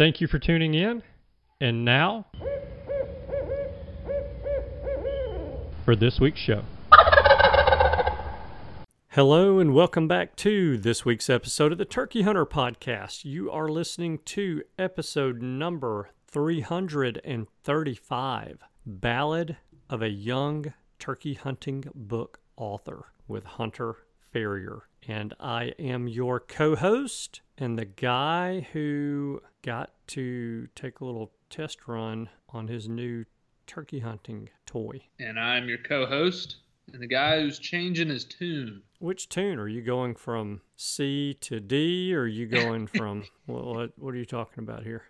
Thank you for tuning in. And now, for this week's show. Hello, and welcome back to this week's episode of the Turkey Hunter Podcast. You are listening to episode number 335 Ballad of a Young Turkey Hunting Book Author with Hunter Ferrier. And I am your co host and the guy who got to take a little test run on his new turkey hunting toy. And I'm your co host and the guy who's changing his tune. Which tune are you going from C to D, or are you going from what, what? What are you talking about here?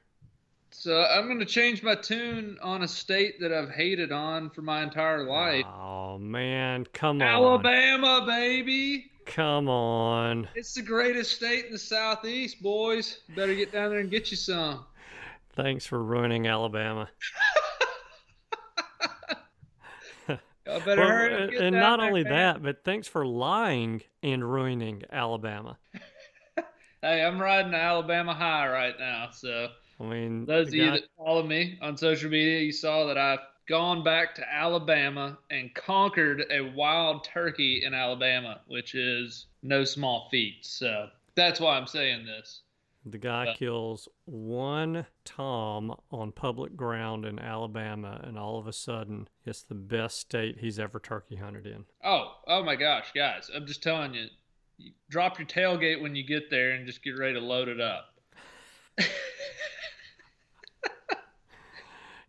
So I'm going to change my tune on a state that I've hated on for my entire life. Oh man, come on, Alabama, baby. Come on. It's the greatest state in the Southeast, boys. Better get down there and get you some. Thanks for ruining Alabama. Well, and and not there, only man. that, but thanks for lying and ruining Alabama. Hey, I'm riding Alabama high right now. So I mean, those of you that follow me on social media, you saw that I've gone back to Alabama and conquered a wild turkey in Alabama, which is no small feat. So that's why I'm saying this. The guy Uh, kills one tom on public ground in Alabama, and all of a sudden, it's the best state he's ever turkey hunted in. Oh, oh my gosh, guys! I'm just telling you, you drop your tailgate when you get there and just get ready to load it up.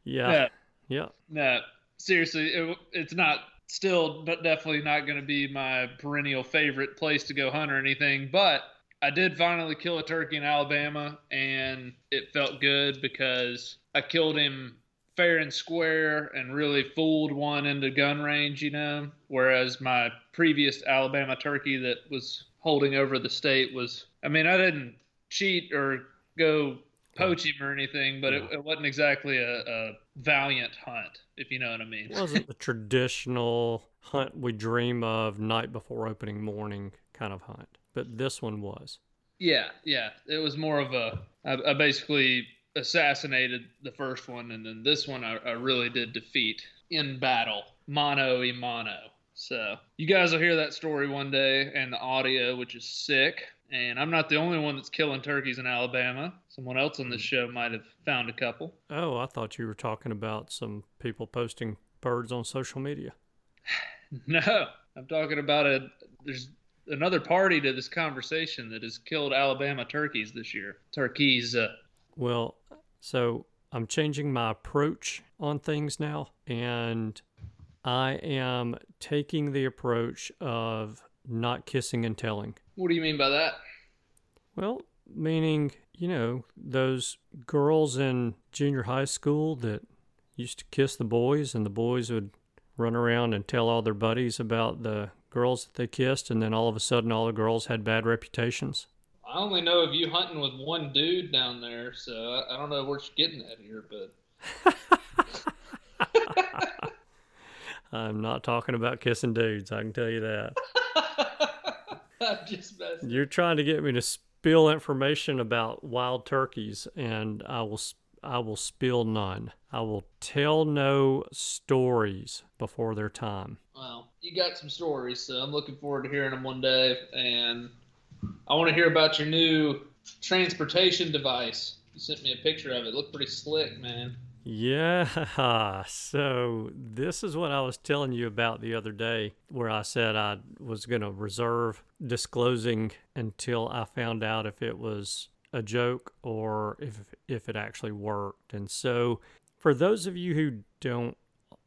Yeah, Yeah. Yeah. No, seriously, it, it's not still, but definitely not going to be my perennial favorite place to go hunt or anything. But I did finally kill a turkey in Alabama, and it felt good because I killed him fair and square and really fooled one into gun range, you know. Whereas my previous Alabama turkey that was holding over the state was, I mean, I didn't cheat or go poach him or anything, but it, it wasn't exactly a, a valiant hunt, if you know what I mean. It wasn't the traditional hunt we dream of night before opening morning kind of hunt, but this one was. Yeah, yeah. It was more of a. I, I basically assassinated the first one, and then this one I, I really did defeat in battle, mano a mano. So you guys will hear that story one day and the audio, which is sick. And I'm not the only one that's killing turkeys in Alabama. Someone else on this show might have found a couple. Oh, I thought you were talking about some people posting birds on social media. No, I'm talking about a. There's another party to this conversation that has killed Alabama turkeys this year. Turkeys. Uh, Well, so I'm changing my approach on things now, and I am taking the approach of not kissing and telling. what do you mean by that? Well, meaning, you know, those girls in junior high school that used to kiss the boys, and the boys would run around and tell all their buddies about the girls that they kissed, and then all of a sudden all the girls had bad reputations. I only know of you hunting with one dude down there, so I, don't know what you're getting at here, but I'm not talking about kissing dudes, I can tell you that. I'm just messing. You're trying to get me to spill information about wild turkeys, and I will I will spill none. I will tell no stories before their time. Well, you got some stories, so I'm looking forward to hearing them one day. And I want to hear about your new transportation device. You sent me a picture of it. Looked pretty slick, man. Yeah, so this is what I was telling you about the other day, where I said I was going to reserve disclosing until I found out if it was a joke or if if it actually worked. And so, for those of you who don't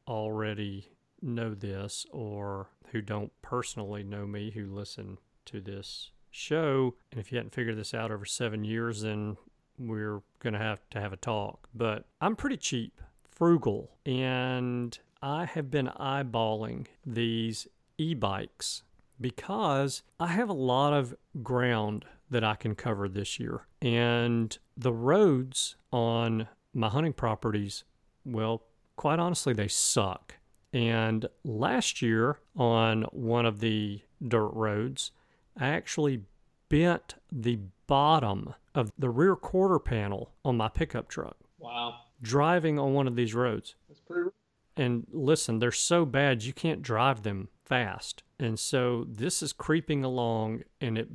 already know this or who don't personally know me, who listen to this show, and if you hadn't figured this out over seven years, then we're going to have to have a talk. But I'm pretty cheap, frugal, and I have been eyeballing these e bikes because I have a lot of ground that I can cover this year. And the roads on my hunting properties, well, quite honestly, they suck. And last year on one of the dirt roads, I actually bent the bottom of the rear quarter panel on my pickup truck Wow, driving on one of these roads. that's pretty. And listen, they're so bad you can't drive them fast. And so this is creeping along and it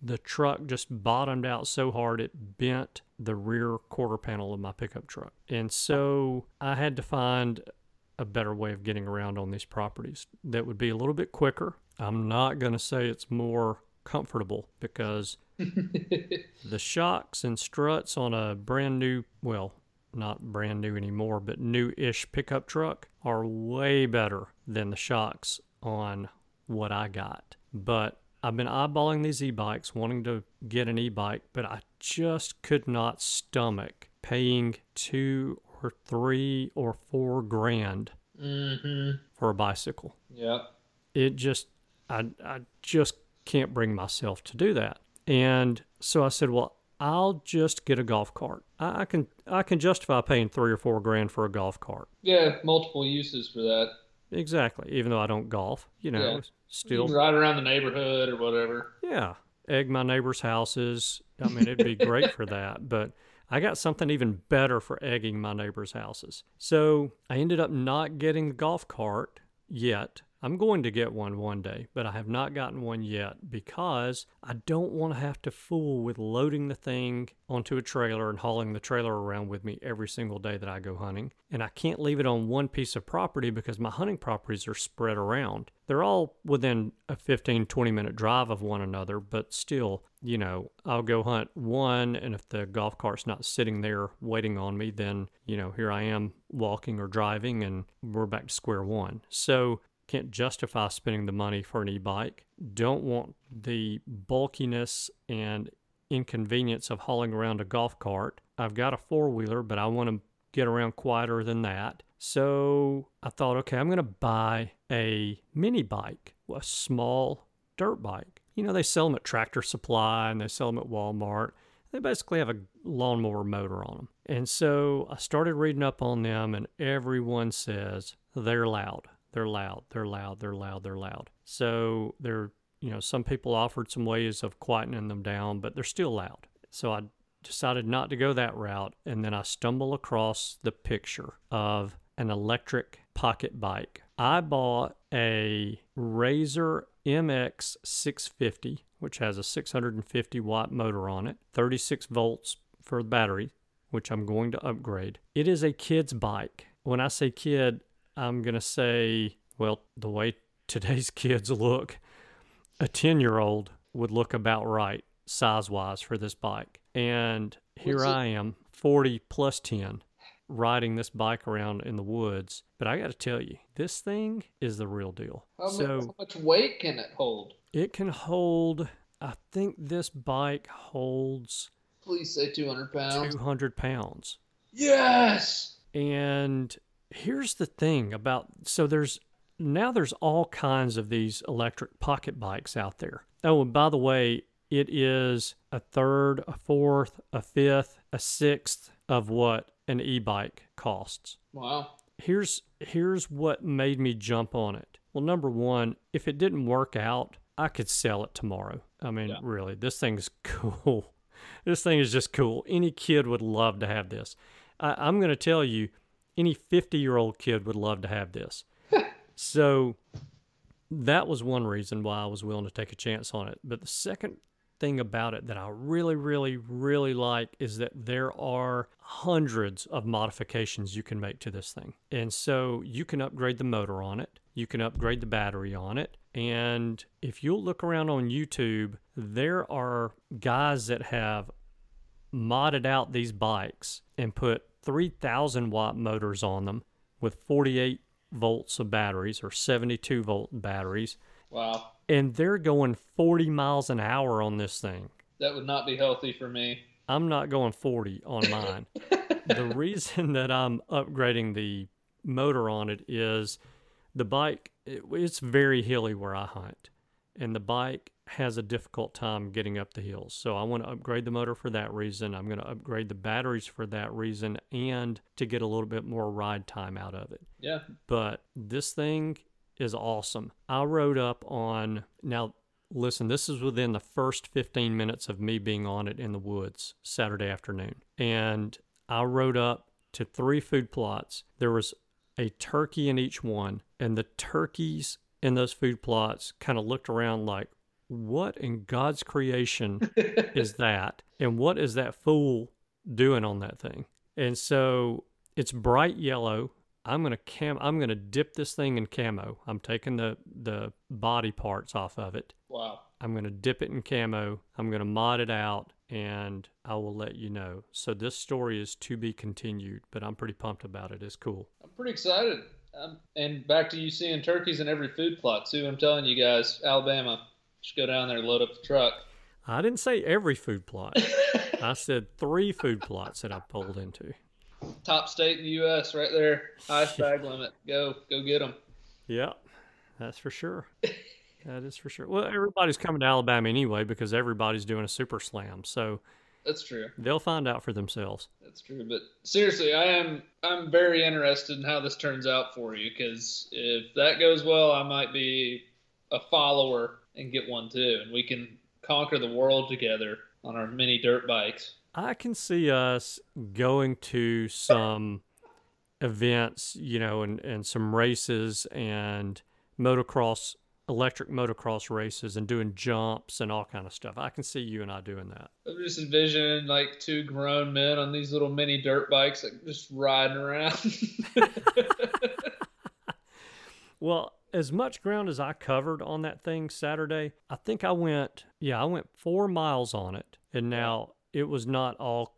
the truck just bottomed out so hard it bent the rear quarter panel of my pickup truck. And so I had to find a better way of getting around on these properties that would be a little bit quicker. I'm not going to say it's more comfortable because the shocks and struts on a brand new, well, not brand new anymore, but new ish pickup truck are way better than the shocks on what I got. But I've been eyeballing these e bikes, wanting to get an e bike, but I just could not stomach paying two or three or four grand Mm-hmm. for a bicycle. Yep. It just, I, I just can't bring myself to do that. And so I said, well, I'll just get a golf cart. I, I can I can justify paying three or four grand for a golf cart. Yeah, multiple uses for that. Exactly. Even though I don't golf, you know, Yeah. Still ride around the neighborhood or whatever. Yeah, egg my neighbors' houses. I mean, it'd be great for that. But I got something even better for egging my neighbors' houses. So I ended up not getting the golf cart yet. I'm going to get one one day, but I have not gotten one yet because I don't want to have to fool with loading the thing onto a trailer and hauling the trailer around with me every single day that I go hunting. And I can't leave it on one piece of property because my hunting properties are spread around. They're all within a 15, 20 minute drive of one another, but still, you know, I'll go hunt one, and if the golf cart's not sitting there waiting on me, then, you know, here I am walking or driving, and we're back to square one. So, can't justify spending the money for an e bike. Don't want the bulkiness and inconvenience of hauling around a golf cart. I've got a four wheeler, but I want to get around quieter than that. So I thought, okay, I'm going to buy a mini bike, a small dirt bike. You know, they sell them at Tractor Supply and they sell them at Walmart. They basically have a lawnmower motor on them. And so I started reading up on them, and everyone says they're loud. They're loud. They're loud. They're loud. They're loud. So they're you know, some people offered some ways of quietening them down, but they're still loud. So I decided not to go that route. And then I stumble across the picture of an electric pocket bike. I bought a Razor MX 650, which has a 650 watt motor on it, 36 volts for the battery, which I'm going to upgrade. It is a kid's bike. When I say kid, I'm going to say, well, the way today's kids look, a 10 year old would look about right size wise for this bike. And here I am, 40 plus 10, riding this bike around in the woods. But I got to tell you, this thing is the real deal. How, so how much weight can it hold? it can hold, I think this bike holds Please say 200 pounds. 200 pounds. Yes. And here's the thing about so there's now there's all kinds of these electric pocket bikes out there. Oh, and by the way, it is a third, a fourth, a fifth, a sixth of what an e-bike costs. Wow. Here's here's what made me jump on it. Well, number one, if it didn't work out, I could sell it tomorrow. I mean, Yeah. really, this thing's cool. This thing is just cool. Any kid would love to have this. I, I'm going to tell you, any 50 year old kid would love to have this. so that was one reason why I was willing to take a chance on it. But the second thing about it that I really, really, really like is that there are hundreds of modifications you can make to this thing. And so you can upgrade the motor on it, you can upgrade the battery on it. And if you'll look around on YouTube, there are guys that have modded out these bikes and put 3,000 watt motors on them with 48 volts of batteries or 72 volt batteries. Wow. And they're going 40 miles an hour on this thing. That would not be healthy for me. I'm not going 40 on mine. the reason that I'm upgrading the motor on it is the bike, it, it's very hilly where I hunt, and the bike has a difficult time getting up the hills. So I want to upgrade the motor for that reason. I'm going to upgrade the batteries for that reason and to get a little bit more ride time out of it Yeah. but this thing is awesome. I rode up on now. Listen, this is within the first 15 minutes of me being on it in the woods Saturday afternoon. And I rode up to three food plots. There was a turkey in each one, and the turkeys in those food plots kind of looked around like, what in God's creation is that? And what is that fool doing on that thing? And so it's bright yellow. I'm gonna cam. I'm gonna dip this thing in camo. I'm taking the the body parts off of it. Wow. I'm gonna dip it in camo. I'm gonna mod it out, and I will let you know. So this story is to be continued, but I'm pretty pumped about it. It's cool. I'm pretty excited. Um, and back to you seeing turkeys in every food plot too. I'm telling you guys, Alabama, just go down there, load up the truck. I didn't say every food plot. I said three food plots that I pulled into. Top state in the U.S. right there. Highest bag limit. Go, go get them. Yeah, that's for sure. That is for sure. Well, everybody's coming to Alabama anyway because everybody's doing a super slam, so That's true. they'll find out for themselves. That's true. But seriously, I am I'm very interested in how this turns out for you because if that goes well, I might be a follower and get one too, and we can conquer the world together on our mini dirt bikes. I can see us going to some events, you know, and, and some races and motocross, electric motocross races and doing jumps and all kind of stuff. I can see you and I doing that. I'm just envisioning like two grown men on these little mini dirt bikes, like just riding around. Well, as much ground as I covered on that thing Saturday, I think I went, yeah, I went four miles on it. And now it was not all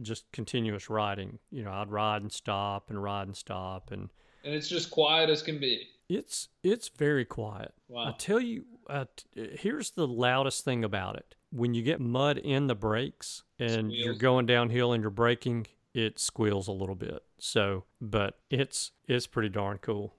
just continuous riding. You know, I'd ride and stop and ride and stop. And and it's just quiet as can be. It's, it's very quiet. I tell you, uh, t- here's the loudest thing about it. When you get mud in the brakes and you're going downhill and you're braking, it squeals a little bit. So, but it's it's pretty darn cool.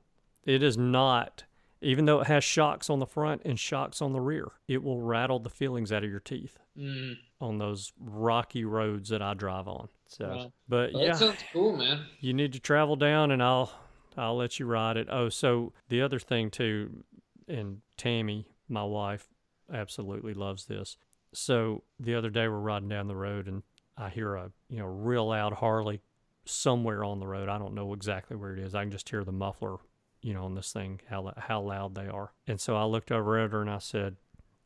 It is not even though it has shocks on the front and shocks on the rear. It will rattle the feelings out of your teeth Mm. on those rocky roads that I drive on. So, Wow. but Well, yeah, That sounds cool, man. you need to travel down and I'll I'll let you ride it. Oh, so the other thing too, and Tammy, my wife, absolutely loves this. So the other day we're riding down the road and I hear a you know real loud Harley somewhere on the road. I don't know exactly where it is. I can just hear the muffler, you know, on this thing how how loud they are. And so I looked over at her and I said,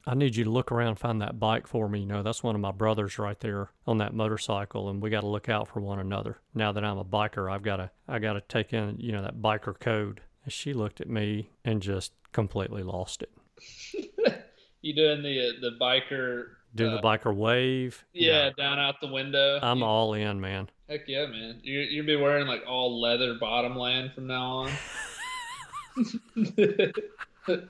I need you to look around and find that bike for me. You know, that's one of my brothers right there on that motorcycle, and we got to look out for one another. Now that I'm a biker, I've got to I got to take in you know that biker code. And she looked at me and just completely lost it. you doing the the biker? Do the uh, biker wave? Yeah, down out the window. I'm You- all in, man. Heck yeah, man! You you'll be wearing like all leather bottom bottomland from now on. bottom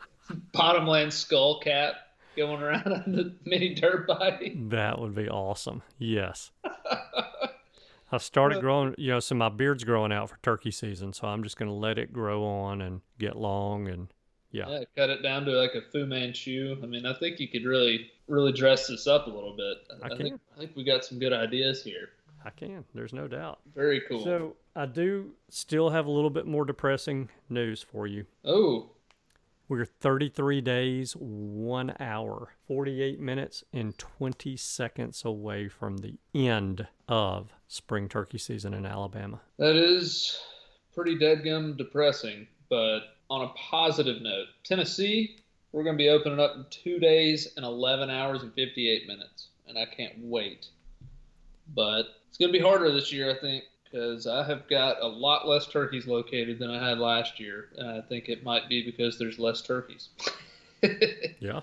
bottomland skull cap going around on the mini dirt bike. That would be awesome. Yes. I started growing, you know, so my beard's growing out for turkey season, so I'm just going to let it grow on and get long and yeah. Yeah, cut it down to like a Fu Manchu. I mean, I think you could really, really dress this up a little bit. I think can. I think we got some good ideas here. I can. There's no doubt. Very cool. So I do still have a little bit more depressing news for you. oh, We're 33 days, one hour, 48 minutes, and 20 seconds away from the end of spring turkey season in Alabama. that is pretty deadgum depressing. But on a positive note, Tennessee, we're going to be opening up in two days and 11 hours and 58 minutes, and I can't wait. But it's going to be harder this year, I think, because I have got a lot less turkeys located than I had last year, and I think it might be because there's less turkeys. Yeah.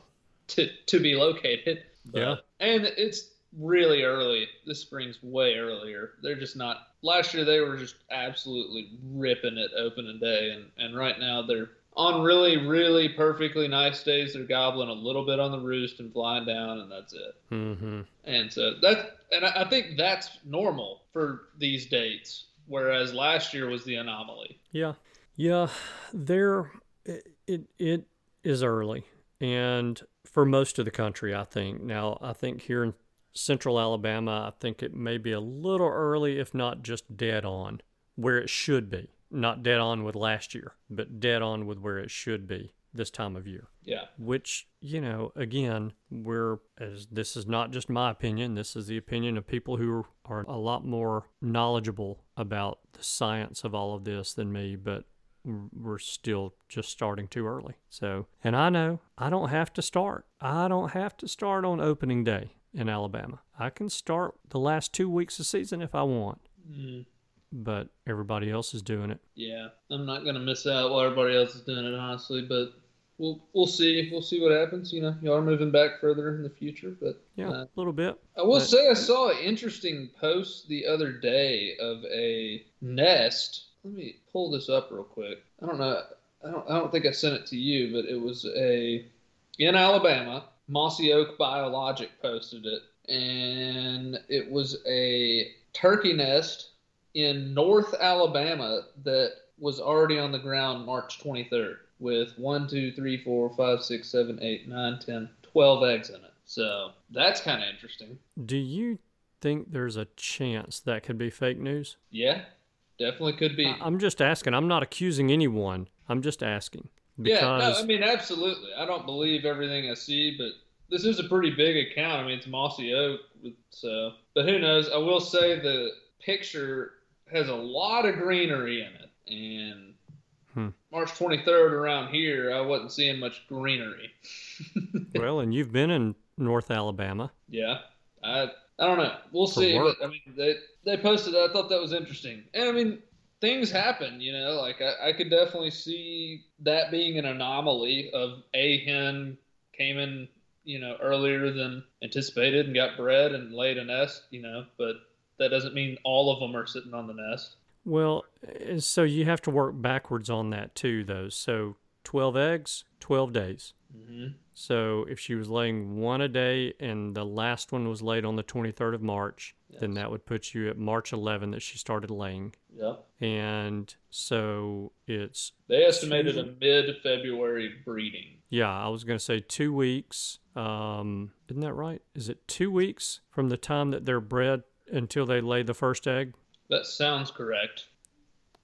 to to be located. Yeah. And it's really early. This spring's way earlier. They're just not. Last year they were just absolutely ripping it opening day, and and right now they're on really really perfectly nice days. They're gobbling a little bit on the roost and flying down, and that's it. Mm-hmm. And so that and I I think that's normal for these dates. Whereas last year was the anomaly. Yeah. Yeah. There, it, it, it is early. And for most of the country, I think. Now, I think here in central Alabama, I think it may be a little early, if not just dead on where it should be. Not dead on with last year, but dead on with where it should be this time of year. Yeah. which you know again we're as this is not just my opinion this is the opinion of people who are a lot more knowledgeable about the science of all of this than me but we're still just starting too early. So and i know i don't have to start. I don't have to start on opening day in alabama. I can start the last two weeks of season if i want. Mm. But everybody else is doing it Yeah, I'm not gonna miss out while everybody else is doing it, honestly. But we'll we'll see. We'll see what happens. You know, you are moving back further in the future, but yeah uh, a little bit I will But- say I saw an interesting post the other day of a nest. Let me pull this up real quick. I don't know. I don't. I don't think I sent it to you, but it was a in Alabama. Mossy Oak Biologic posted it, and it was a turkey nest in North Alabama that was already on the ground March 23rd with 1, 2, 3, 4, 5, 6, 7, 8, 9, 10, 12 eggs in it. So that's kind of interesting. do you think there's a chance that could be fake news Yeah, definitely could be. I- I'm just asking. I'm not accusing anyone. I'm just asking because yeah, no, I mean, absolutely. I don't believe everything I see, but this is a pretty big account. I mean, it's Mossy Oak, so. But who knows? I will say the picture has a lot of greenery in it, and Hmm. March 23rd around here, I wasn't seeing much greenery. well, and you've been in North Alabama. Yeah, I I don't know. We'll For see. But, I mean, they they posted. I thought that was interesting, and I mean, things happen. You know, like I, I could definitely see that being an anomaly of a hen came in, you know, earlier than anticipated and got bred and laid a nest. You know, but that doesn't mean all of them are sitting on the nest. Well, eh, so you have to work backwards on that too, though. So 12 eggs, 12 days. hmm So if she was laying one a day and the last one was laid on the 23rd of March, then that would put you at March 11 that she started laying. Yep. And so it's, They estimated Two- a mid-February breeding. yeah, I was going to say two weeks. Um, isn't that right? Is it two weeks from the time that they're bred until they lay the first egg? That sounds correct.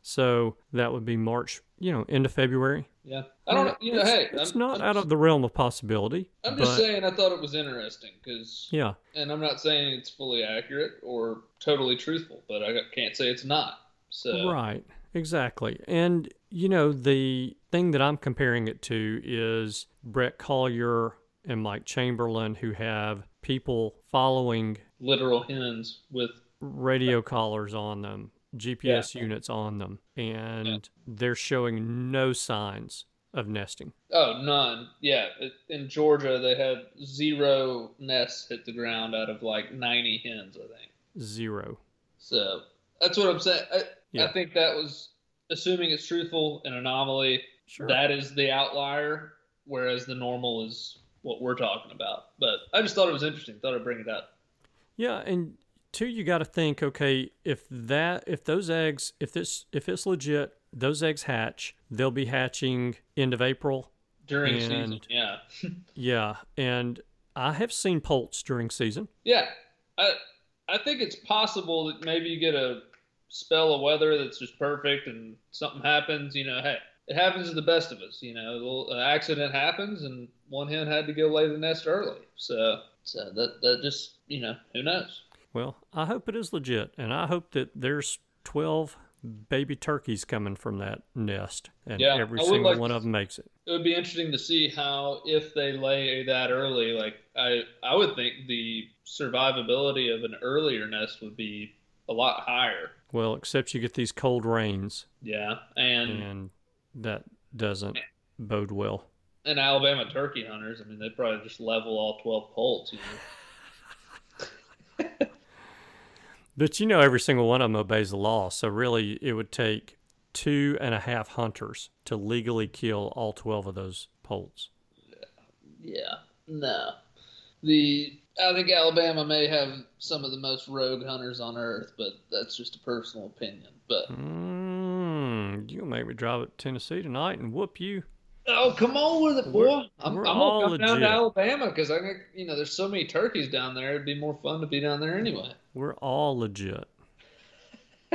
So that would be March, you know, end of February. Yeah, I don't. You know, it's, hey, it's I'm, not I'm out just, of the realm of possibility. I'm just but- saying, I thought it was interesting because, Yeah, and I'm not saying it's fully accurate or totally truthful, but I can't say it's not. So Right, exactly. And, you know, the thing that I'm comparing it to is Bret Collier and Mike Chamberlain, who have people following literal hens with radio collars on them, GPS units on them, and they're showing no signs of nesting. oh none. Yeah, in Georgia they had zero nests hit the ground out of like 90 hens, I think. Zero. So that's what I'm saying. I, Yeah. I think that was assuming it's truthful, an anomaly. Sure. That is the outlier, whereas the normal is what we're talking about. But I just thought it was interesting. Thought I'd bring it up. Yeah, and two, you got to think, okay, if that, if those eggs, if this, if it's legit, those eggs hatch, they'll be hatching end of April. during season. Yeah, Yeah, and I have seen poults during season. yeah. I I think it's possible that maybe you get a spell of weather that's just perfect and something happens. You know, hey, it happens to the best of us. You know, an accident happens and one hen had to go lay the nest early. So so that that just you know who knows. Well, I hope it is legit, and I hope that there's 12 baby turkeys coming from that nest, and Yeah, every single like one to- of them makes it. it would be interesting to see how if they lay that early like i i would think the survivability of an earlier nest would be a lot higher Well, except you get these cold rains, yeah and and that doesn't bode well. And alabama turkey hunters i mean they probably just level all 12 poults you know But you know, every single one of them obeys the law, so really it would take two and a half hunters to legally kill all 12 of those poults. yeah no the i think alabama may have some of the most rogue hunters on earth but that's just a personal opinion but Mmm, you'll make me drive up to Tennessee tonight and whoop you. Oh, come on with it, boy. We're- I'm, we're I'm all gonna come down to Alabama because I got, you know, there's so many turkeys down there. It'd be more fun to be down there anyway. We're all legit.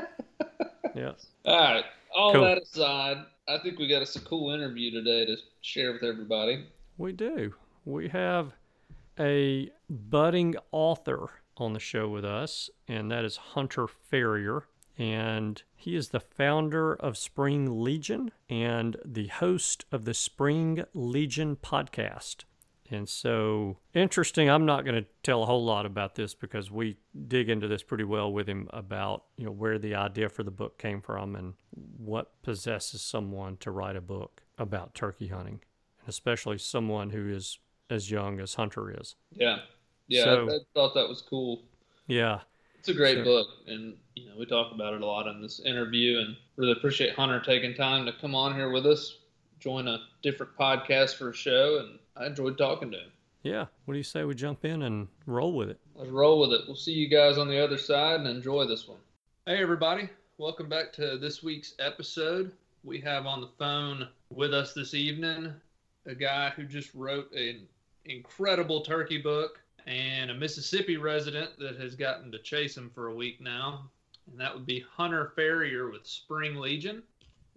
yeah. All right. All Cool. that aside, I think we got us a cool interview today to share with everybody. We do. We have a budding author on the show with us, and that is Hunter Ferrier. And he is the founder of Spring Legion and the host of the Spring Legion podcast. And so, interesting. I'm not going to tell a whole lot about this because we dig into this pretty well with him about you know where the idea for the book came from and what possesses someone to write a book about turkey hunting and especially someone who is as young as Hunter is. Yeah. Yeah. So- I, I thought that was cool. Yeah, It's a great Sure. book, and you know we talk about it a lot in this interview, and really appreciate Hunter taking time to come on here with us, join a different podcast for a show, and I enjoyed talking to him. yeah. What do you say we jump in and roll with it? Let's roll with it. We'll see you guys on the other side and enjoy this one. Hey, everybody. Welcome back to this week's episode. We have on the phone with us this evening a guy who just wrote an incredible turkey book and a Mississippi resident that has gotten to chase him for a week now. And that would be Hunter Ferrier with Spring Legion.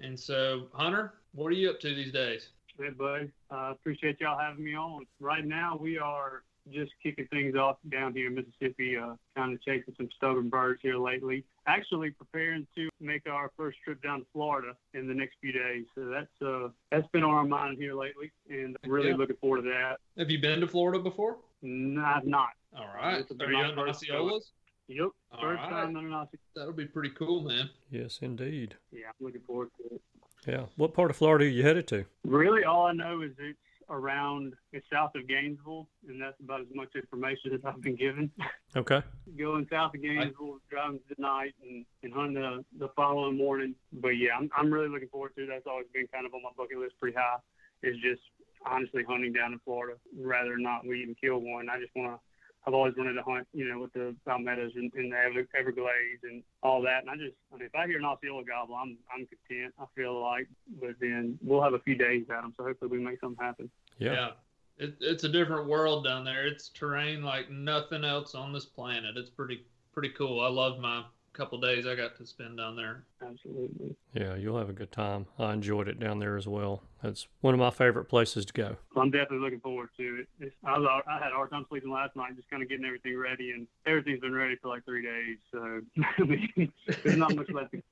And so, Hunter, what are you up to these days? Hey, bud. Uh, appreciate y'all having me on. Right now, we are just kicking things off down here in Mississippi, uh, kind of chasing some stubborn birds here lately. Actually, preparing to make our first trip down to Florida in the next few days. So that's uh, that's been on our mind here lately, and really Yeah. looking forward to that. Have you been to Florida before? Not, not. All right. This will Are you my on first time. Osceolas? Yep. All First right. time in an Aussie. That'll be pretty cool, man. Yes, indeed. Yeah, I'm looking forward to it. Yeah. What part of Florida are you headed to? Really, all I know is it's around, it's south of Gainesville, and that's about as much information as I've been given. Okay. going south of Gainesville, driving to the night, and, and hunting the, the following morning. But yeah, I'm, I'm really looking forward to it. That's always been kind of on my bucket list pretty high. Is just honestly hunting down in Florida rather than not leave and kill one. I just want to. I've always wanted to hunt, you know, with the palmettos and, and the Everglades and all that. And I just, I mean, if I hear an Osceola gobble, I'm, I'm content. I feel like, but then we'll have a few days at them, so hopefully we make something happen. Yeah. It, it's a different world down there. It's terrain like nothing else on this planet. It's pretty pretty cool. I love my couple days I got to spend down there. Absolutely. Yeah, you'll have a good time. I enjoyed it down there as well. That's one of my favorite places to go. I'm definitely looking forward to it. It's, I, was, I had a hard time sleeping last night, just kind of getting everything ready, and everything's been ready for like three days. So there's not much left. To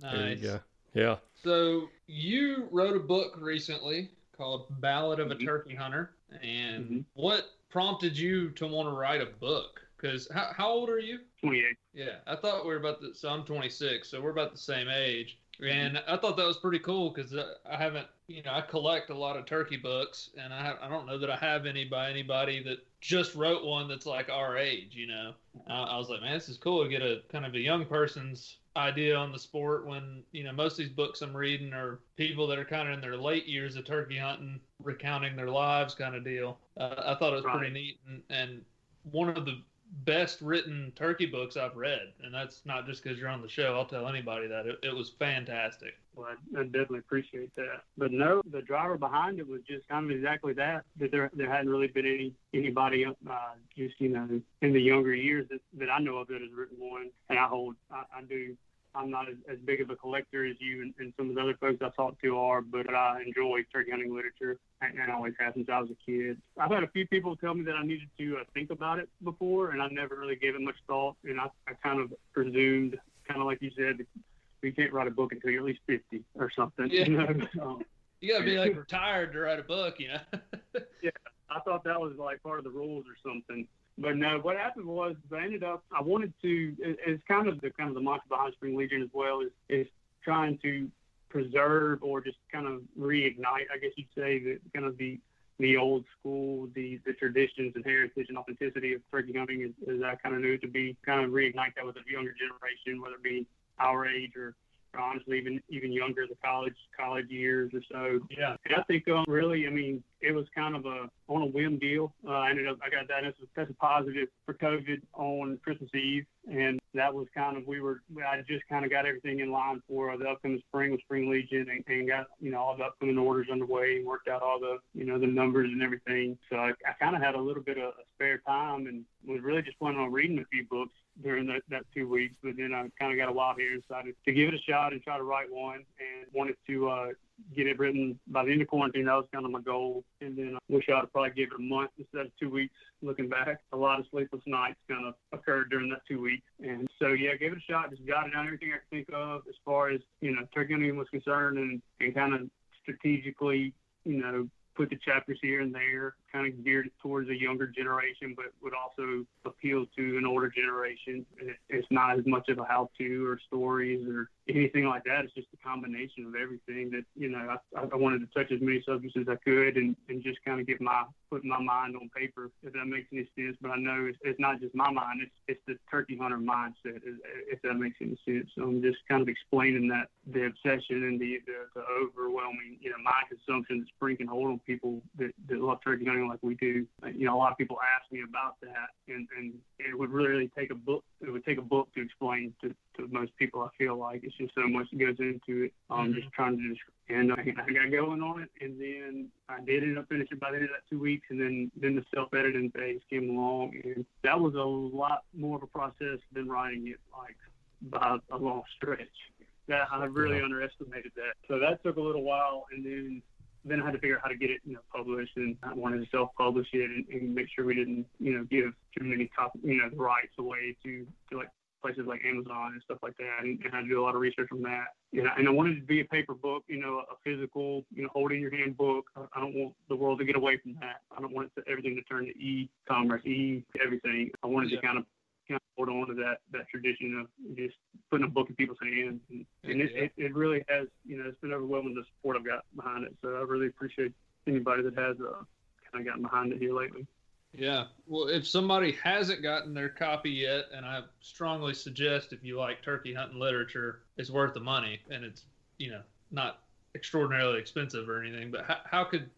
Nice. There you go. Yeah. So you wrote a book recently called Ballad of a Mhm. Turkey Hunter, and Mhm. what prompted you to want to write a book? Because how, how old are you? 28. Yeah, I thought we were about the. So I'm 26, so we're about the same age, and I thought that was pretty cool because I haven't, you know, I collect a lot of turkey books, and I I don't know that I have any by anybody that just wrote one that's like our age, you know. I, I was like, man, this is cool to get a kind of a young person's idea on the sport when you know most of these books I'm reading are people that are kind of in their late years of turkey hunting, recounting their lives, kind of deal. Uh, I thought it was pretty neat and, and one of the best written turkey books I've read, and that's not just because you're on the show. I'll tell anybody that it, it was fantastic. Well, I, I definitely appreciate that. But no, the driver behind it was just kind of exactly that. That there there hadn't really been any anybody uh, just you know in the younger years that, that I know of that has written one. And I hold I, I do. I'm not as, as big of a collector as you and, and some of the other folks I talked to are, but I enjoy turkey hunting literature and, and always have since I was a kid. I've had a few people tell me that I needed to uh, think about it before, and I never really gave it much thought. And I, I kind of presumed, kind of like you said, you can't write a book until you're at least 50 or something. Yeah. You know? um, You gotta be like retired to write a book, you know. Yeah. I thought that was like part of the rules or something. But no, what happened was I ended up. I wanted to. it- It's kind of the kind of the mantra behind Spring Legion as well is is trying to preserve or just kind of reignite. I guess you'd say that kind of the the old school, the the traditions and heritage and authenticity of turkey hunting is, is I kind of knew to be kind of reignite that with a younger generation, whether it be our age or honestly even even younger, the college college years or so. yeah. And I think um, really, I mean, it was kind of a on a whim deal. Uh, I ended up, I got that as a, as a positive for COVID on Christmas Eve, and that was kind of we were. I just kind of got everything in line for the upcoming spring with Spring Legion, and, and got you know all the upcoming orders underway, and worked out all the you know the numbers and everything. So I, I kind of had a little bit of spare time, and was really just planning on reading a few books during that, that two weeks. But then I kind of got a while here and decided to give it a shot and try to write one, and wanted to uh, get it written by the end of quarantine. That was kind of my goal. And then I wish I'd probably give it a month instead of two weeks. Looking back, a lot of sleepless nights kind of occurred during that two weeks. And so, yeah, gave it a shot. Just jotted down everything I could think of as far as, you know, turkey was concerned and, and kind of strategically, you know, put the chapters here and there, kind of geared towards a younger generation, but would also appeal to an older generation. It's not as much of a how-to or stories or anything like that. It's just a combination of everything that you know. I, I wanted to touch as many subjects as I could, and, and just kind of get my put my mind on paper, if that makes any sense. But I know it's, it's not just my mind; it's it's the turkey hunter mindset, if, that makes any sense. So I'm just kind of explaining that the obsession and the the, the overwhelming, you know, mind consumption that's freaking hold on people that, that love turkey hunting like we do. You know, a lot of people ask me about that, and and it would really take a book. It would take a book to explain to, to most people. I feel like it's just so much that goes into it. Um, Mhm. just trying to just and I, I got going on it, and then I did end up finishing by the end of that two weeks, and then then the self editing phase came along, and that was a lot more of a process than writing it like by a long stretch. That I really Yeah. underestimated that. So that took a little while, and then then I had to figure out how to get it, you know, published, and I wanted to self-publish it and, and make sure we didn't, you know, give too many copy, you know, the rights away to to like places like Amazon and stuff like that, and, and I do a lot of research on that. You know, and I wanted it to be a paper book, you know, a physical, you know, hold in your hand book. I, I don't want the world to get away from that. I don't want to, everything to turn to e-commerce, e everything. I wanted Yeah. to kind of kind of hold on to that that tradition of just putting a book in people's hands, and, and it, Yeah. it, it really has, you know, it's been overwhelming the support I've got behind it. So I really appreciate anybody that has uh, kind of gotten behind it here lately. Yeah. Well, if somebody hasn't gotten their copy yet, and I strongly suggest if you like turkey hunting literature, it's worth the money, and it's you know not extraordinarily expensive or anything. But how, how could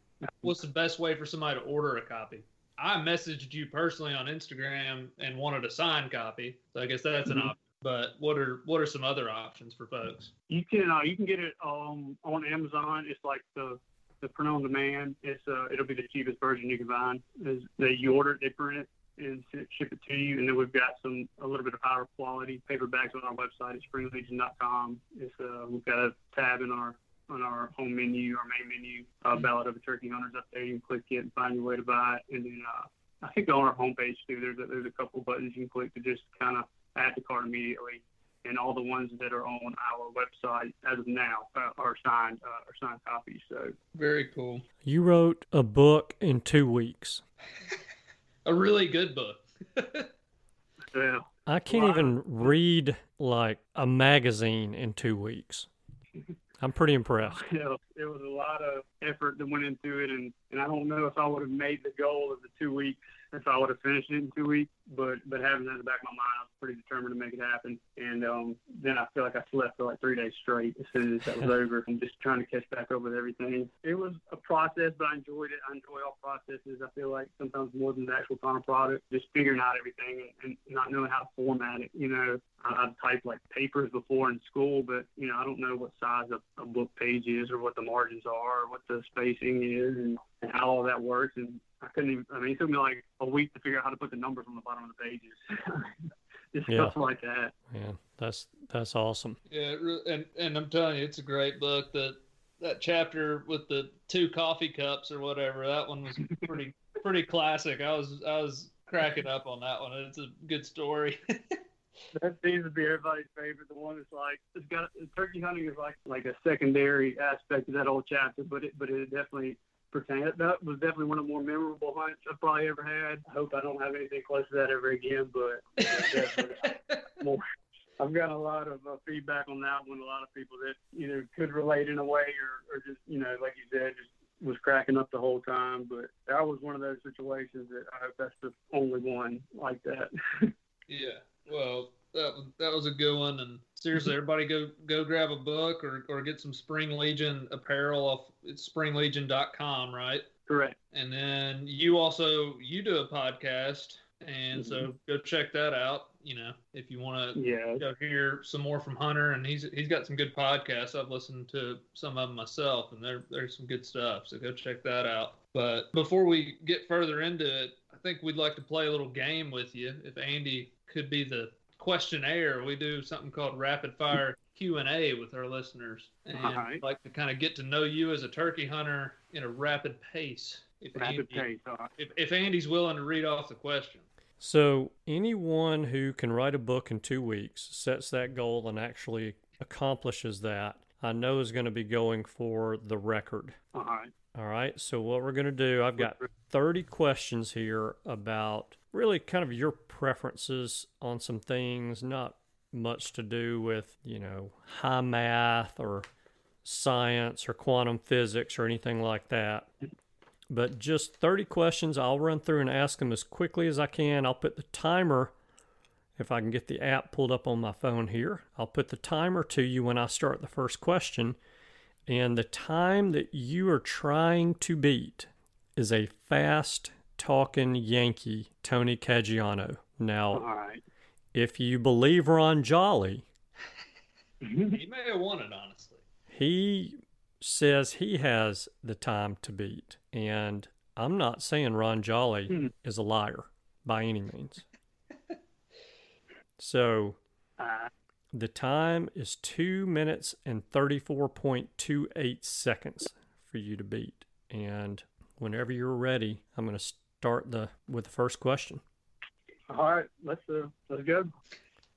what's the best way for somebody to order a copy? I messaged you personally on Instagram and wanted a signed copy, so I guess that's an Mhm. option. But what are what are some other options for folks? You can uh, you can get it um, on Amazon. It's like the the print on demand. It's uh, it'll be the cheapest version you can find. Is that you order it, they print it, and ship it to you. And then we've got some a little bit of higher quality paperbacks on our website at springlegion.com. It's uh, we've got a tab in our on our home menu, our main menu, uh, Ballad of a Turkey Hunters up there. You can click it and find your way to buy it. And then uh, I think on our homepage too, there's a, there's a couple buttons you can click to just kind of add to cart immediately. And all the ones that are on our website as of now uh, are signed uh, are signed copies. So Very cool. You wrote a book in two weeks. A really good book. yeah, I can't Wow. even read like a magazine in two weeks. I'm pretty impressed. you know, there was a lot of effort that went into it, and, and I don't know if I would have made the goal of the two weeks if I would have finished it in two weeks. But but having that in the back of my mind, I was pretty determined to make it happen. And um, then I feel like I slept for like three days straight as soon as that was over, and just trying to catch back up with everything. It was a process, but I enjoyed it. I enjoy all processes. I feel like sometimes more than the actual final product, just figuring out everything and, and not knowing how to format it. You know, I, I've typed like papers before in school, but you know, I don't know what size a, a book page is or what the margins are or what the spacing is and, and how all that works. And I couldn't even, I mean, it took me like a week to figure out how to put the numbers on the bottom of the pages. Just Yeah. stuff like that. Yeah, that's that's awesome. Yeah, and and I'm telling you, it's a great book. That that chapter with the two coffee cups or whatever, that one was pretty pretty classic. I was I was cracking up on that one. It's a good story. That seems to be everybody's favorite. The one that's like it's got turkey hunting is like like a secondary aspect of that whole chapter, but it but it definitely pertained. That was definitely one of the more memorable hunts I've probably ever had. I hope I don't have anything close to that ever again, but more. I've got a lot of uh, feedback on that one. A lot of people that either could relate in a way or, or just you know like you said just was cracking up the whole time. But that was one of those situations that I hope that's the only one like that. yeah. Well, that was that was a good one. And seriously, everybody go go grab a book or or get some Spring Legion apparel off. It's springlegion.com, right? Correct. And then you also you do a podcast, and Mm-hmm. so go check that out. You know, if you want to Yeah. go hear some more from Hunter, and he's he's got some good podcasts. I've listened to some of them myself, and there there's some good stuff. So go check that out. But before we get further into it, I think we'd like to play a little game with you. If Andy could be the questionnaire, we do something called rapid fire Q and A with our listeners, and All right. I'd like to kind of get to know you as a turkey hunter in a rapid pace. If Rapid Andy, pace. All right. If, if Andy's willing to read off the question. So anyone who can write a book in two weeks, sets that goal, and actually accomplishes that, I know is going to be going for the record. All right. All right. So what we're going to do, I've got 30 questions here about really kind of your preferences on some things, not much to do with, you know, high math or science or quantum physics or anything like that. But just 30 questions. I'll run through and ask them as quickly as I can. I'll put the timer if I can get the app pulled up on my phone here. I'll put the timer to you when I start the first question. And the time that you are trying to beat is a fast talking Yankee, Tony Caggiano. Now, All right. if you believe Ron Jolly, He may have won it, honestly. he says he has the time to beat. And I'm not saying Ron Jolly Hmm. is a liar by any means. So Uh, the time is two minutes and 34.28 seconds for you to beat. And whenever you're ready, I'm going to start the with the first question. all right. Let's uh, let's go.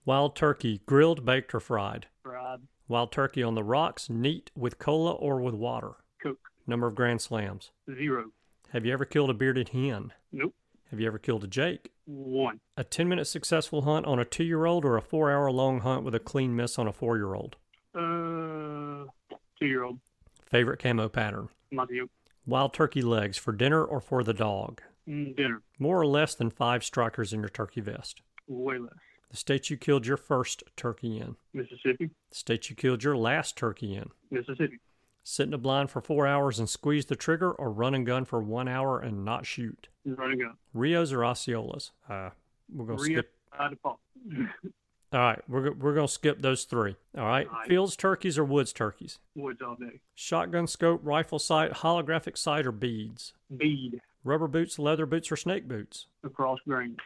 Wild turkey, grilled, baked, or fried? Rod. Wild turkey on the rocks, neat with cola or with water? Cook. Number of grand slams. Zero. Have you ever killed a bearded hen? Nope. Have you ever killed a jake? One. A 10 minute successful hunt on a two year old or a four hour long hunt with a clean miss on a four year old? Uh, two year old. Favorite camo pattern? Matthew. Wild turkey legs for dinner or for the dog? Mm, dinner. More or less than five strikers in your turkey vest. Way less. The state you killed your first turkey in. Mississippi. The state you killed your last turkey in. Mississippi. Sit in a blind for four hours and squeeze the trigger or run and gun for one hour and not shoot. Running up. Rios or Osceolas? Uh, we're going to Rio skip. of All right, we're, we're going to skip those three. All right. All right. Fields turkeys or woods turkeys? Woods all day. Shotgun scope, rifle sight, holographic sight, or beads? Bead. Rubber boots, leather boots, or snake boots? LaCrosse Granges.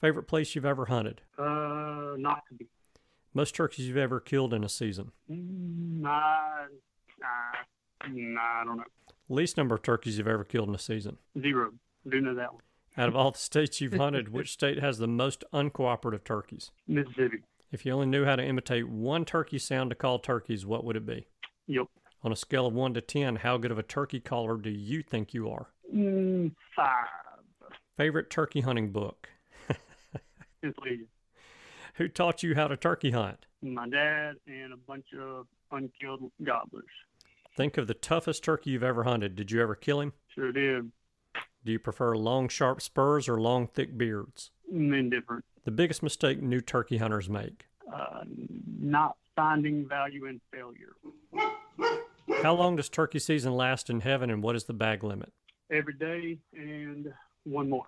Favorite place you've ever hunted? Uh, not to be. Most turkeys you've ever killed in a season? Mm, Nah, nah, nah, I don't know. Least number of turkeys you've ever killed in a season? Zero. Do know that one. Out of all the states you've hunted, which state has the most uncooperative turkeys? Mississippi. If you only knew how to imitate one turkey sound to call turkeys, what would it be? Yep. On a scale of 1 to 10, how good of a turkey caller do you think you are? Mm, five. Favorite turkey hunting book? Who taught you how to turkey hunt? my dad and a bunch of unkilled gobblers. Think of the toughest turkey you've ever hunted. Did you ever kill him? Sure did. Do you prefer long, sharp spurs or long, thick beards? Indifferent. The biggest mistake new turkey hunters make. Uh, not finding value in failure. How long does turkey season last in heaven and what is the bag limit? Every day and one more.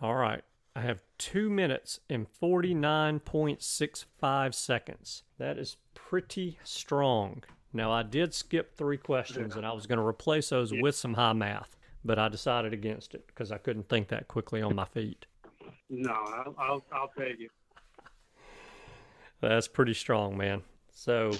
All right. I have two minutes and 49.65 seconds. That is pretty strong. Now, I did skip three questions and I was going to replace those with some high math, but I decided against it because I couldn't think that quickly on my feet. No, I'll, I'll, I'll take it. That's pretty strong, man. So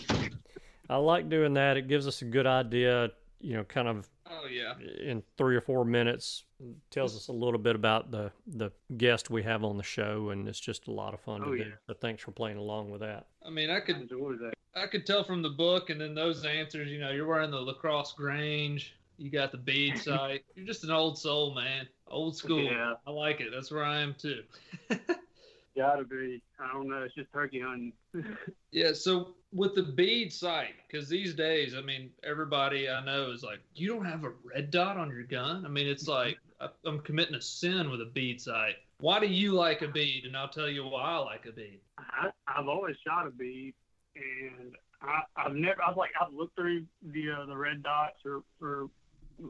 I like doing that. It gives us a good idea, you know, kind of Oh yeah. in three or four minutes tells us a little bit about the the guest we have on the show and it's just a lot of fun Oh, to do yeah. so thanks for playing along with that I mean, I could Enjoy that. I could tell from the book and then those answers. You know, you're wearing the LaCrosse Grange. You got the bead sight. You're just an old soul, man. Old school. Yeah. I like it. That's where I am too. Gotta be. I don't know. It's just turkey hunting. Yeah, so with the bead sight, because these days, I mean, everybody I know is like, you don't have a red dot on your gun. I mean, it's like I- I'm committing a sin with a bead sight. Why do you like a bead? And I'll tell you why I like a bead. I, I've always shot a bead, and I, I've never. I've like I've looked through the uh, the red dots or or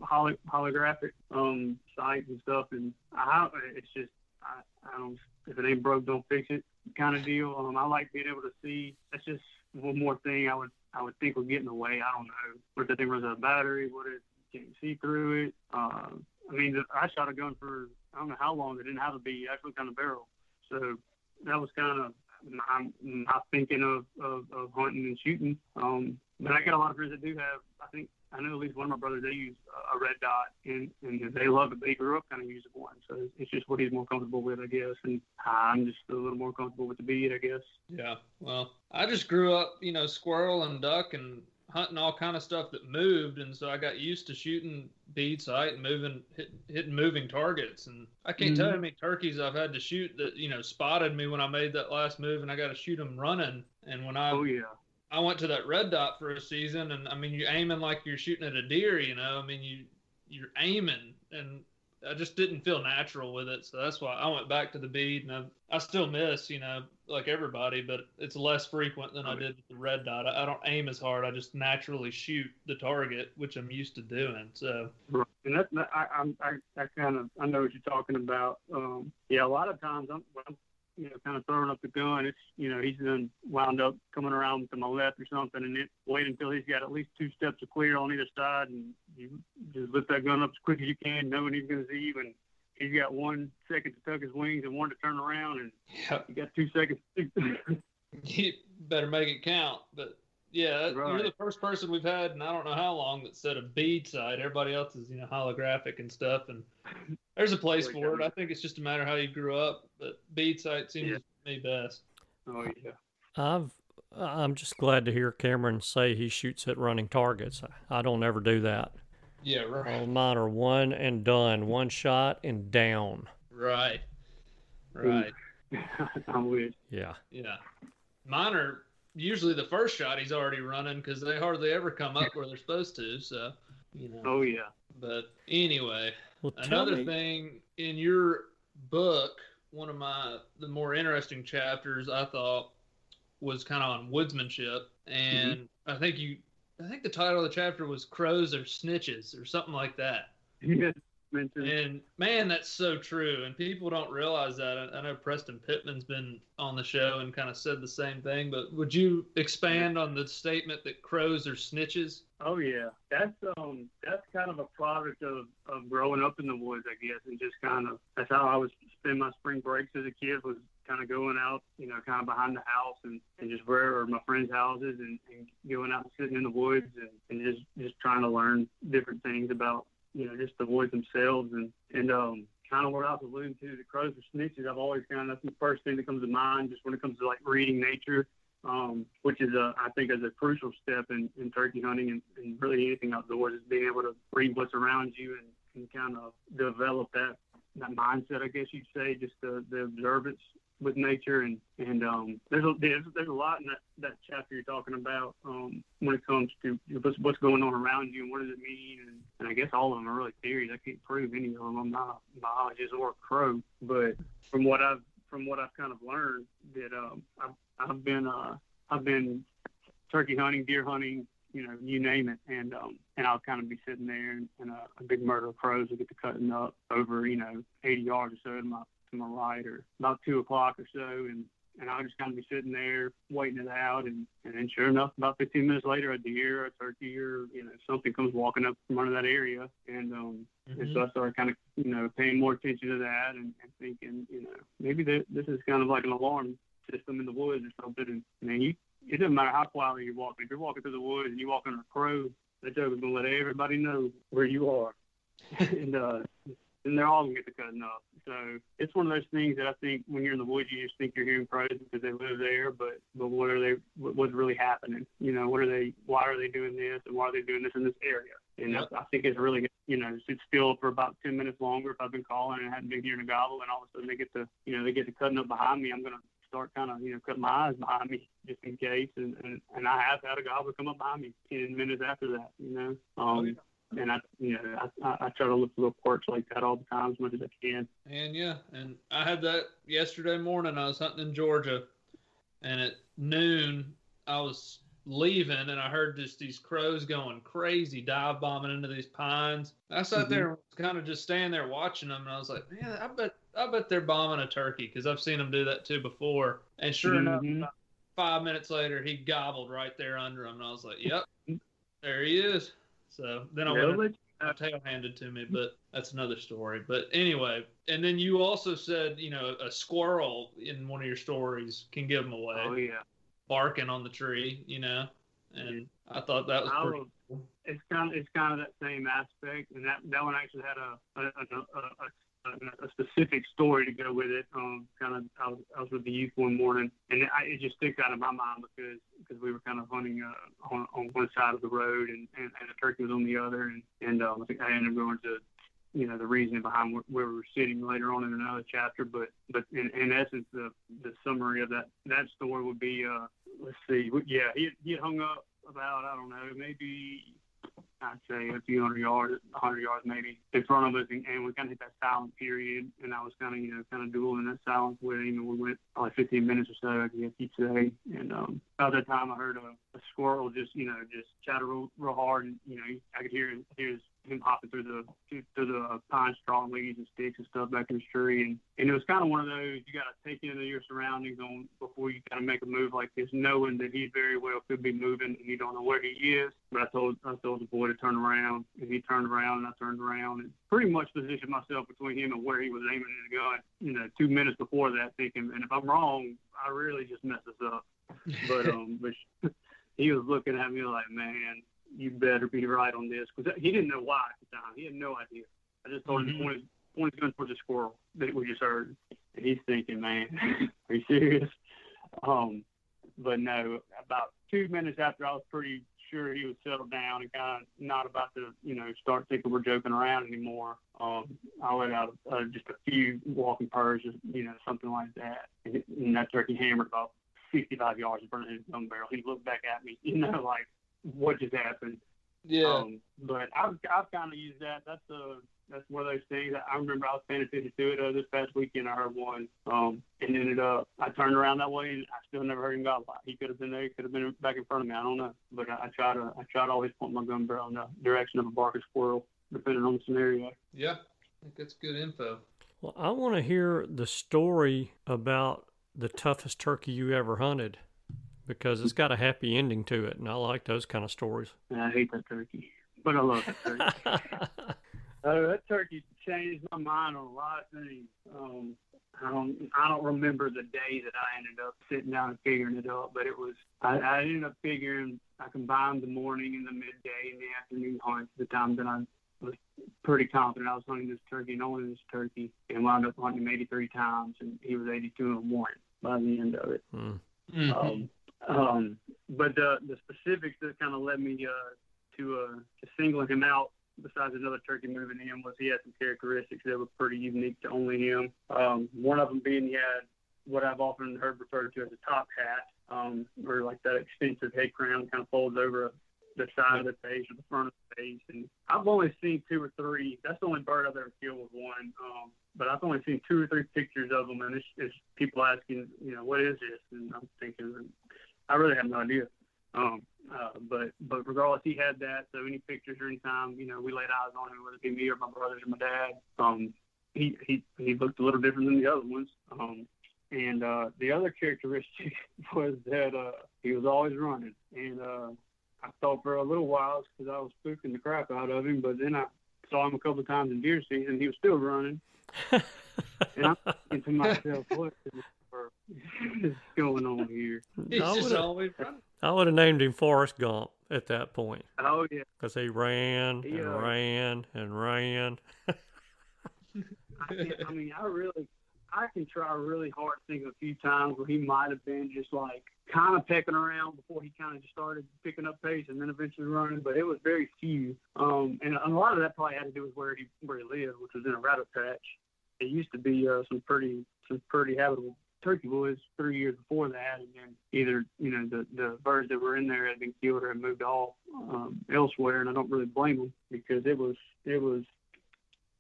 holo, holographic um sights and stuff, and I it's just I, I don't. If it ain't broke, don't fix it kind of deal. Um, I like being able to see. That's just one more thing I would I would think would get in the way. I don't know. What if the thing runs out of battery? What if you can't see through it? Uh, I mean, I shot a gun for I don't know how long. It didn't have a bead. I actually on the barrel. So that was kind of my, my thinking of, of, of hunting and shooting. Um, but I got a lot of friends that do have. I think I know at least one of my brothers. They use a red dot, and and they love it. They grew up kind of using one, so it's just what he's more comfortable with, I guess. And I'm just a little more comfortable with the bead, I guess. Yeah. Well, I just grew up, you know, squirrel and duck and hunting all kind of stuff that moved, and so I got used to shooting bead sight and moving, hit, hitting moving targets. And I can't tell you how mm-hmm. many turkeys I've had to shoot that you know spotted me when I made that last move, and I got to shoot them running. And when I Oh yeah. I went to that red dot for a season, and I mean, you're aiming like you're shooting at a deer. You know, I mean, you you're aiming, and I just didn't feel natural with it. So that's why I went back to the bead, and I I still miss, you know, like everybody, but it's less frequent than I did with the red dot. I, I don't aim as hard. I just naturally shoot the target, which I'm used to doing. So Right. And that's I, I'm, I, I kind of, I know what you're talking about. Um, yeah, a lot of times I'm, when I'm, you know, kind of throwing up the gun. It's, you know, he's then wound up coming around to my left or something, and it wait until he's got at least two steps of clear on either side, and you just lift that gun up as quick as you can, knowing he's going to see you, and he's got one second to tuck his wings and one to turn around, and yeah, you got two seconds. you better make it count. But yeah, you're the first person we've had, and I don't know how long that said a bead side. Everybody else is you know holographic and stuff, and there's a place Really for it. I think it's just a matter how you grew up, but bead sight seems Yeah. to me best. oh yeah. i've i'm just glad to hear cameron say he shoots at running targets i don't ever do that Yeah, right, all mine are one and done one shot and down right, right. I'm with. yeah Yeah, mine are usually the first shot he's already running because they hardly ever come up where they're supposed to. So you know. Oh yeah. But anyway, well Another me thing in your book, one of my the more interesting chapters I thought was kind of on woodsmanship, and mm-hmm. I think you, I think the title of the chapter was "Crows or Snitches" or something like that. Yeah. Mentioned. And man, that's so true. And people don't realize that. I, I know Preston Pittman's been on the show and kind of said the same thing. But would you expand on the statement that crows are snitches? Oh yeah, that's um that's kind of a product of, of growing up in the woods, I guess, and just kind of that's how I was spend my spring breaks as a kid was kind of going out, you know, kind of behind the house and, and just where or my friends' houses and, and going out and sitting in the woods and, and just just trying to learn different things about you know just woods themselves and and um kind of what I was alluding to the crows or snitches. I've always kind of that's the first thing that comes to mind just when it comes to like reading nature um, which is a, I think is a crucial step in, in turkey hunting and, and really anything outdoors is being able to read what's around you and, and kind of develop that that mindset, I guess you'd say, just the, the observance with nature and and um, there's a there's, there's a lot in that, that chapter you're talking about um, when it comes to what's, what's going on around you and what does it mean and, and I guess all of them are really theories. I can't prove any of them. I'm not a biologist or a crow, but from what I've from what I've kind of learned that um, I've I've been uh I've been turkey hunting, deer hunting, you know, you name it, and um and I'll kind of be sitting there and, and a, a big murder of crows will get to cutting up over you know 80 yards or so to my to my right or about two o'clock or so, and and I'll just kind of be sitting there waiting it out, and and then sure enough, about 15 minutes later, a deer, a turkey, or you know something comes walking up from under that area, and um Mm-hmm. and so I started kind of you know paying more attention to that and, and thinking you know maybe that this is kind of like an alarm system in the woods or something. And man, you it doesn't matter how quietly you're walking. If you're walking through the woods and you walk under a crow, that joke is gonna let everybody know where you are, and uh, and they're all gonna get to cutting up. So it's one of those things that I think when you're in the woods, you just think you're hearing crows because they live there, but but what are they? What's really happening? You know, what are they? Why are they doing this? And why are they doing this in this area? And Yep. I, I think it's really, you know, sit still for about 10 minutes longer if I've been calling and hadn't been hearing a gobble, and all of a sudden they get to, you know, they get to cutting up behind me. I'm going to start kind of, you know, cutting my eyes behind me just in case. And, and, and I have had a gobbler come up behind me 10 minutes after that, you know. Um, and I, you know, I, I, try to look for little quirks like that all the time as much as I can. And yeah, and I had that yesterday morning. I was hunting in Georgia, and at noon I was leaving, and I heard just these crows going crazy, dive bombing into these pines. I sat there and kind of just standing there watching them, and I was like, man, I bet I bet they're bombing a turkey because I've seen them do that too before. And sure enough, Mhm. about five minutes later, he gobbled right there under him, and I was like, yep, there he is. So then I went Really? a tail handed to me, but that's another story. But anyway, and then you also said, you know, a squirrel in one of your stories can give them away, Oh, yeah. barking on the tree, you know, and I thought that was I pretty was- cool. it's kind of it's kind of that same aspect, and that that one actually had a a, a, a, a, specific story to go with it. Um, kind of I was I was with the youth one morning, and it, I, it just sticks out of my mind because because we were kind of hunting uh, on on one side of the road, and and, and the turkey was on the other, and and um, I think I ended up going to you know the reasoning behind where, where we were sitting later on in another chapter but but in, in essence the the summary of that that story would be uh let's see yeah he he hung up about I don't know maybe I'd say a few hundred yards, a hundred yards maybe in front of us, and, and we kind of hit that silent period. And I was kind of, you know, kind of dueling that silence with him. And we went probably 15 minutes or so, I guess you'd say. And um, about that time, I heard a, a squirrel just, you know, just chatter real, real hard, and you know, I could hear, hear his, him hopping through the through, the pine straw and leaves and sticks and stuff back in the tree. And and it was kind of one of those you got to take into your surroundings on before you kind of make a move like this, knowing that he very well could be moving and you don't know where he is. But I told I told the boy to turn around, and he turned around, and I turned around, and pretty much positioned myself between him and where he was aiming the gun. You know, two minutes before that, thinking, and if I'm wrong, I really just messed this up. But um, but he was looking at me like, man, you better be right on this, because he didn't know why at the time. He had no idea. I just told him Mhm. to point his, point his gun towards the squirrel that we just heard, and he's thinking, man, are you serious? Um, but no, about two minutes after I was pretty sure he was settled down and kind of not about to, you know, start thinking we're joking around anymore. Um, I let out uh, just a few walking purrs, just, you know, something like that. And, and that turkey hammered about 65 yards in front of his gun barrel. He looked back at me, you know, like, what just happened? Yeah. Um, but I've, I've kind of used that. That's a that's one of those things. I remember I was paying attention to it uh, this past weekend. I heard one, um, and ended up I turned around that way, and I still never heard him go. He could have been there. He could have been back in front of me. I don't know. But I, I try to I try to always point my gun barrel in the direction of a barking squirrel, depending on the scenario. Yeah. I think that's good info. Well, I want to hear the story about the toughest turkey you ever hunted because it's got a happy ending to it, and I like those kind of stories. I hate that turkey, but I love that turkey. Uh, that turkey changed my mind on a lot of things. Um, I don't, I don't remember the day that I ended up sitting down and figuring it out, but it was, I, I ended up figuring I combined the morning and the midday and the afternoon hunts, the time that I was pretty confident I was hunting this turkey and only this turkey, and wound up hunting him 83 times, and he was 82 and one by the end of it. Mm. Mhm. Um, um, but the the specifics that kind of led me uh, to uh, to singling him out, besides another turkey moving in, was he had some characteristics that were pretty unique to only him. Um, one of them being he had what I've often heard referred to as a top hat, um, or like that extensive head crown kind of folds over the side of the face or the front of the face. And I've only seen two or three. That's the only bird I've ever killed with one. Um, but I've only seen two or three pictures of them, and it's, it's people asking, you know, what is this? And I'm thinking, I really have no idea. Um, uh, but but regardless, he had that. So any pictures or any time, you know, we laid eyes on him, whether it be me or my brothers or my dad, um, he he he looked a little different than the other ones. Um, and uh, the other characteristic was that uh, he was always running. And uh, I thought for a little while because I was spooking the crap out of him, but then I saw him a couple of times in deer season. He was still running. And I'm thinking to myself, what is going on here? He's I just would've- always running. I would have named him Forrest Gump at that point Oh yeah, because he ran and Yeah. ran and ran. I, can't, I mean, I really, I can try really hard to think of a few times where he might have been just like kind of pecking around before he kind of just started picking up pace and then eventually running, but it was very few. Um, and, and a lot of that probably had to do with where he where he lived, which was in a rabbit patch. It used to be uh, some pretty some pretty habitable turkey woods three years before that, and then either you know the the birds that were in there had been killed or had moved off um, elsewhere, and I don't really blame them because it was it was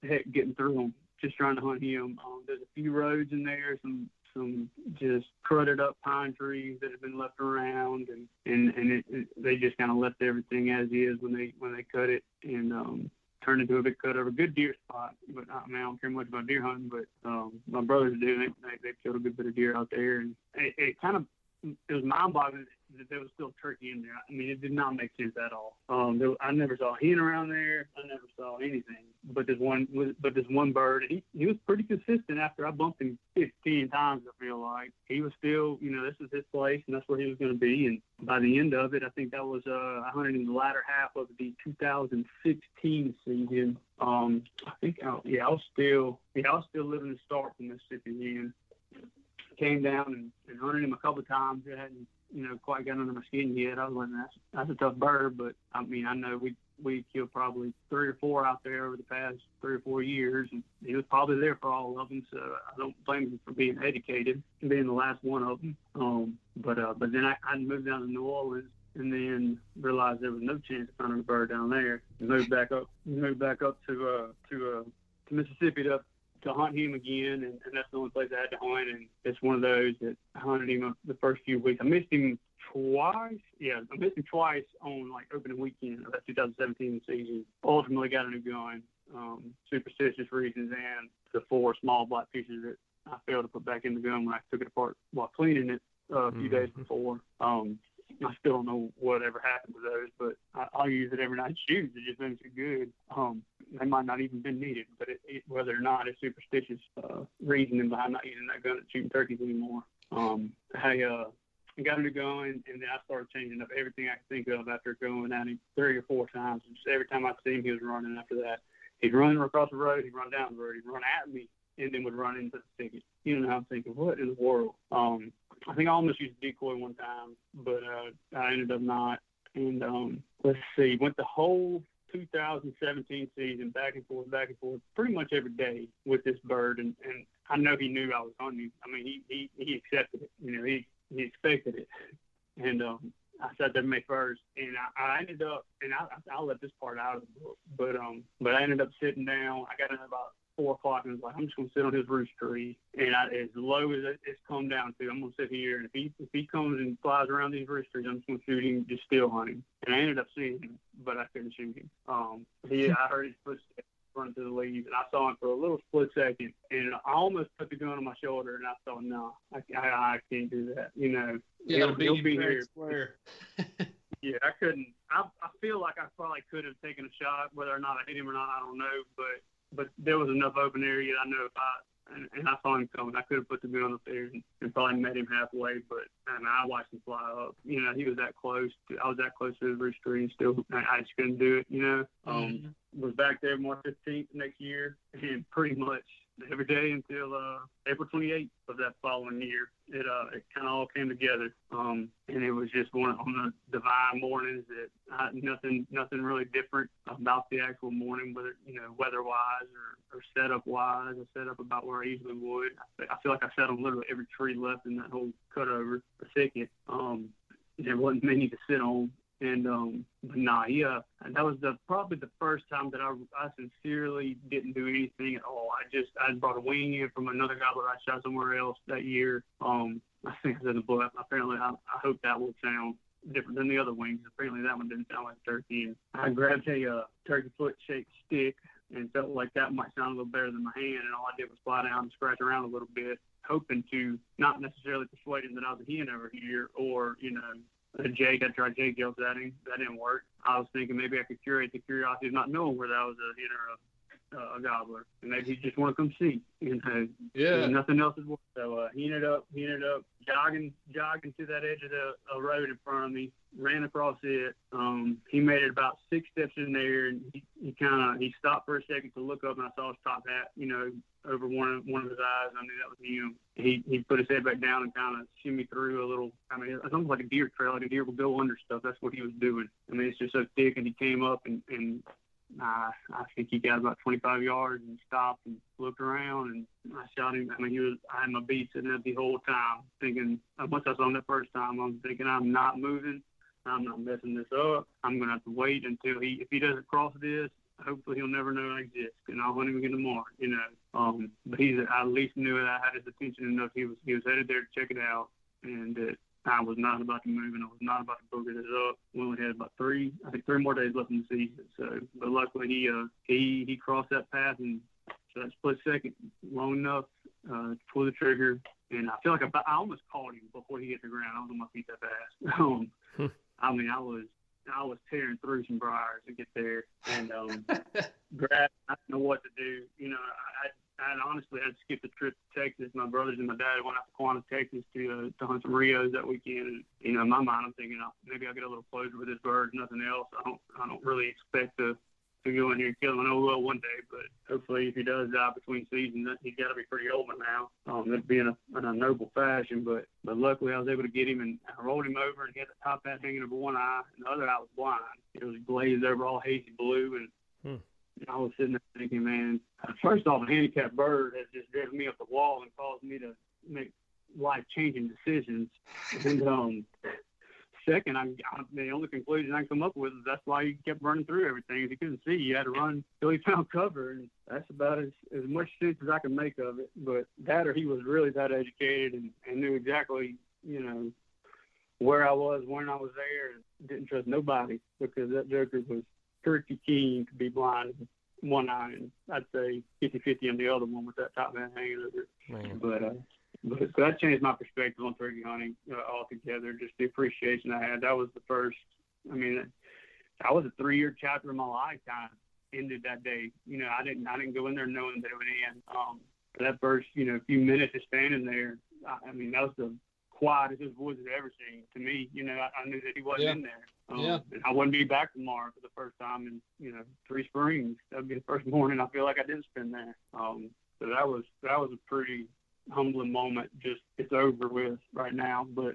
heck getting through them just trying to hunt him. Um, there's a few roads in there, some some just crudted up pine trees that have been left around, and and and it, it, they just kind of left everything as is when they when they cut it and um, turned into a big cut of a good deer spot. But I mean, I don't care much about deer hunting, but um, my brothers do. They, they they killed a good bit of deer out there, and it, it kind of it was mind-boggling that there was still turkey in there. I mean, it did not make sense at all. Um, there, I never saw hen around there. I never saw anything. But this one, but this one bird, he he was pretty consistent. After I bumped him 15 times, I feel like he was still, you know, this is his place and that's where he was going to be. And by the end of it, I think that was uh, I hunted in the latter half of the 2016 season. Um, I think, I, yeah, I was still, yeah, I was still living in Starkville, Mississippi then came down and, and hunted him a couple of times. It hadn't, you know, quite got under my skin yet. I was like, that's that's a tough bird, but I mean, I know we we killed probably three or four out there over the past three or four years, and he was probably there for all of them. So I don't blame him for being educated and being the last one of them. Um, but uh, but then I, I moved down to New Orleans. And then realized there was no chance of finding a bird down there. Moved back up, moved back up to uh, to uh, to Mississippi to to hunt him again, and, and that's the only place I had to hunt. And it's one of those that I hunted him the first few weeks. I missed him twice. Yeah, I missed him twice on like opening weekend of that 2017 season. Ultimately got a new gun, um, superstitious reasons, and the four small black pieces that I failed to put back in the gun when I took it apart while cleaning it uh, a few days Mhm. before. Um, I still don't know whatever happened to those, but I, I'll use it every night to shoot. It just makes it good. Um, they might not even been needed, but it, it, whether or not it's superstitious uh, reasoning behind not using that gun at shooting turkeys anymore. Um, I uh, got a new gun, and then I started changing up everything I could think of after going at him three or four times. And just every time I see him, he was running. After that, he'd run across the road, he'd run down the road, he'd run at me, and then would run into the thicket. You know, I'm thinking, what in the world? Um, I think I almost used decoy one time, but uh, I ended up not. And um, let's see, went the whole 2017 season back and forth, back and forth, pretty much every day with this bird. And, and I know he knew I was hunting. I mean, he, he, he accepted it. You know, he, he expected it. And um, I sat there May first, and I, I ended up, and I, I'll let this part out of the book, but um, but I ended up sitting down. I got in about four o'clock, and I was like, I'm just gonna sit on his roost tree, and I, as low as it, it's come down to, I'm gonna sit here, and if he if he comes and flies around these roost trees, I'm just gonna shoot him, just still hunt him. And I ended up seeing him, but I couldn't shoot him. Um, he, I heard his footsteps running through the leaves, and I saw him for a little split second, and I almost put the gun on my shoulder, and I thought, no, I, I, I can't do that. You know, Yeah, he'll, he'll be here. Yeah, I couldn't. I, I feel like I probably could have taken a shot, whether or not I hit him or not, I don't know. But but there was enough open area. I know if I and, and I saw him coming, I could have put the gun up there and, and probably met him halfway. But I mean, I watched him fly up. You know, he was that close. To, I was that close to the rooster, and still I, I just couldn't do it. You know, um, was back there March 15th next year, and pretty much every day until uh, April 28th of that following year. It uh, it kind of all came together, um, and it was just one on the divine mornings that I, nothing nothing really different about the actual morning, whether you know weather wise or, or setup wise. I set up about where I usually would. I, feel like I sat on literally every tree left in that whole cutover, the thicket. Um, there wasn't many to sit on, and um, but nah, yeah, and that was the probably the first time that I, I sincerely didn't do anything at all. I just I brought a wing in from another gobbler I shot somewhere else that year. Um, I think I said the book. Apparently, I, I hope that will sound different than the other wings. Apparently, that one didn't sound like turkey. And I grabbed a uh, turkey foot shaped stick and felt like that might sound a little better than my hand. And all I did was fly down and scratch around a little bit, hoping to not necessarily persuade him that I was a hen over here or you know a Jake. I tried Jake yells at him. That didn't work. I was thinking maybe I could curate the curiosity of not knowing where that was a or a, uh, a gobbler, and maybe he just want to come see. You know, Yeah. and nothing else is worth. So uh, he ended up he ended up jogging jogging to that edge of the a road in front of me, ran across it. Um, he made it about six steps in there, and he, he kind of he stopped for a second to look up, and I saw his top hat, you know, over one of one of his eyes. I knew that was him. He he put his head back down and kind of shimmy through a little. I mean, it's almost like a deer trail, like a deer will go under stuff. That's what he was doing. I mean, it's just so thick, and he came up and and I, I think he got about 25 yards and stopped and looked around and I shot him. I mean, he was, I had my beat sitting there the whole time thinking, once I saw him that first time, I'm thinking I'm not moving. I'm not messing this up. I'm to have to wait until he, if he doesn't cross this, hopefully he'll never know I exist and I'll hunt him again tomorrow, you know. Um, but he's, I at least knew that I had his attention enough. He was, he was headed there to check it out and that I was not about to move and I was not about to booger this up. We only had about three, I think three more days left in the season. So, but luckily he, uh, he, he crossed that path and so that split second long enough, uh, to pull the trigger. And I feel like I, I almost caught him before he hit the ground. I was on my feet that fast. Um, I mean, I was, I was tearing through some briars to get there and, um, grab, I didn't know what to do. You know, I, I honestly to skip the trip to Texas. My brothers and my dad went out to Quanah, Texas to uh, to hunt some Rios that weekend. And you know, in my mind, I'm thinking oh, maybe I'll get a little closer with this bird. Nothing else. I don't I don't really expect to to go in here and kill him. I know will one day, but hopefully, if he does die between seasons, he's got to be pretty old by now. Um, that'd be in a, in a noble fashion. But but luckily, I was able to get him and I rolled him over and he had the top hat hanging over one eye, and the other eye was blind. It was glazed over all hazy blue, and I was sitting there thinking, man, first off, handicapped bird has just driven me up the wall and caused me to make life changing decisions. And um, second, I, I, the only conclusion I can come up with is that's why he kept running through everything. He couldn't see, you had to run till he found cover, and that's about as, as much sense as I can make of it. But that or he was really that educated and, and knew exactly, you know, where I was when I was there and didn't trust nobody because that joker was pretty keen to be blind in one eye and I'd say 50-50 on the other one with that top hat hanging over it. Man. But uh, but so that changed my perspective on turkey hunting uh, altogether. Just the appreciation I had. That was the first. I mean, that was a three-year chapter of my life kind of ended that day. You know, I didn't I didn't go in there knowing that it would end. Um, for that first you know a few minutes of standing there, I, I mean that was the quietest this woods had ever seen to me. You know, I, I knew that he wasn't Yeah. in there. Um, Yeah. And I wouldn't be back tomorrow for the first time in you know three springs. That'd be the first morning I feel like I didn't spend there. Um, so that was that was a pretty humbling moment. Just it's over with right now, but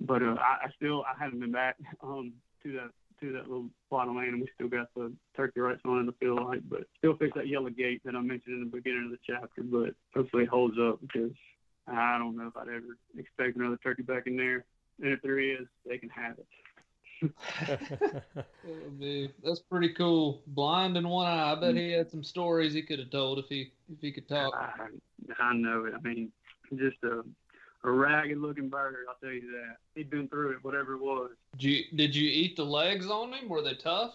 but uh, I, I still I haven't been back um, to that to that little plot of land, and we still got the turkey rights on in the field light, but still fix that yellow gate that I mentioned in the beginning of the chapter. But hopefully it holds up because I don't know if I'd ever expect another turkey back in there, and if there is, they can have it. That would be- that's pretty cool. Blind in one eye. I bet he had some stories he could have told if he if he could talk. I, I know it. I mean, just a a ragged looking bird. I'll tell you that. He'd been through it, whatever it was. Did you did you eat the legs on him? Were they tough?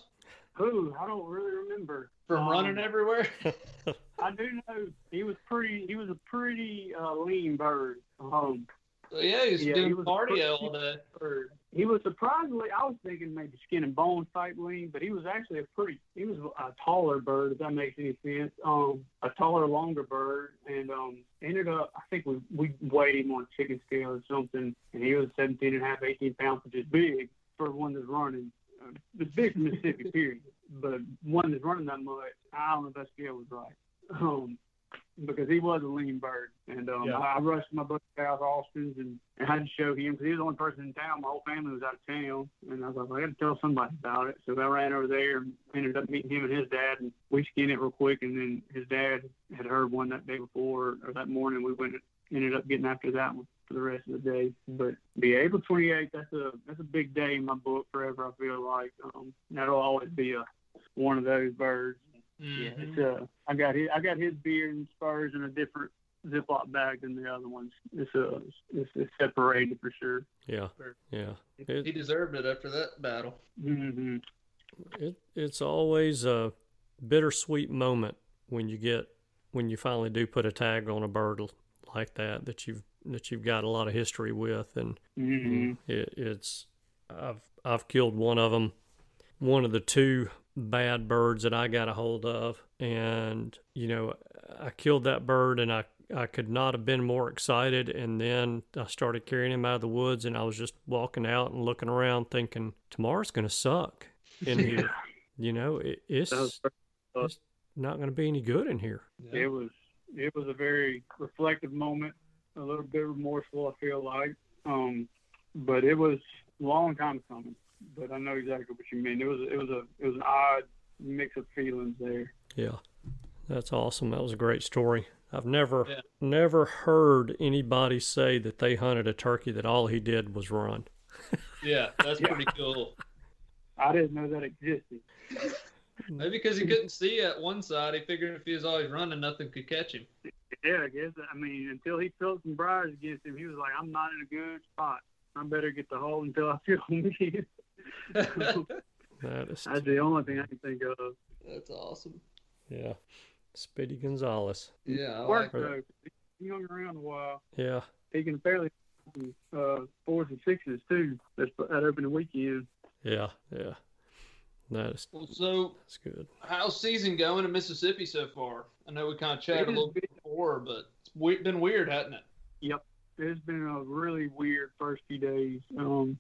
Who? I don't really remember. from Um, running everywhere. I do know he was pretty. He was a pretty uh, lean bird. Um, yeah, he's Yeah, doing he was cardio all day. bird. He was surprisingly. I was thinking maybe skin and bone type lean, but he was actually a pretty. He was a taller bird. If that makes any sense. Um, a taller, longer bird, and um, ended up. I think we we weighed him on a chicken scale or something, and he was 17 and a half, 18 pounds, which is big for one that's running. Uh, it's big Mississippi, period. But one that's running that much, I don't know if that scale was right. Um, because he was a lean bird, and um, Yeah. I, I rushed my buddy out Austin's and, and had to show him because he was the only person in town. My whole family was out of town, and I was like, I got to tell somebody about it. So I ran over there and ended up meeting him and his dad, and we skinned it real quick. And then his dad had heard one that day before or that morning. We went ended up getting after that one for the rest of the day. But be April 28th, that's a that's a big day in my book forever. I feel like um, that'll always be a one of those birds. Yeah, it's uh, I got his, I got his beard and spurs in a different Ziploc bag than the other ones. It's uh, it's, it's separated for sure. Yeah, yeah. It, He deserved it after that battle. hmm it it's always a bittersweet moment when you get when you finally do put a tag on a bird like that that you've that you've got a lot of history with and hmm it, it's I've I've killed one of them one of the two bad birds that I got a hold of and you know I killed that bird and I I could not have been more excited and then I started carrying him out of the woods and I was just walking out and looking around thinking tomorrow's going to suck in here you know it, it's it's not going to be any good in here it was it was a very reflective moment, a little bit remorseful. I feel like, um, but it was a long time coming. But I know exactly what you mean. It was it was a it was an odd mix of feelings there. Yeah, that's awesome. That was a great story. I've never, Yeah. never heard anybody say that they hunted a turkey that all he did was run. Yeah, that's Yeah. pretty cool. I didn't know that existed. Maybe because he couldn't see at one side, he figured if he was always running, nothing could catch him. Yeah, I guess. I mean, until he felt some briars against him, he was like, "I'm not in a good spot. I better get the hole until I feel me." That is, That's the only thing I can think of. That's awesome. yeah, Speedy Gonzalez. Yeah, I Work like though. He hung around a while. Yeah, He can fairly uh, fours and sixes too. That's that opening weekend. yeah, yeah. That is Well, so that's good. how's season going in Mississippi so far? I know we kind of chatted a little has bit before, but it's we- been weird, hasn't it? Yep, it's been a really weird first few days. Um,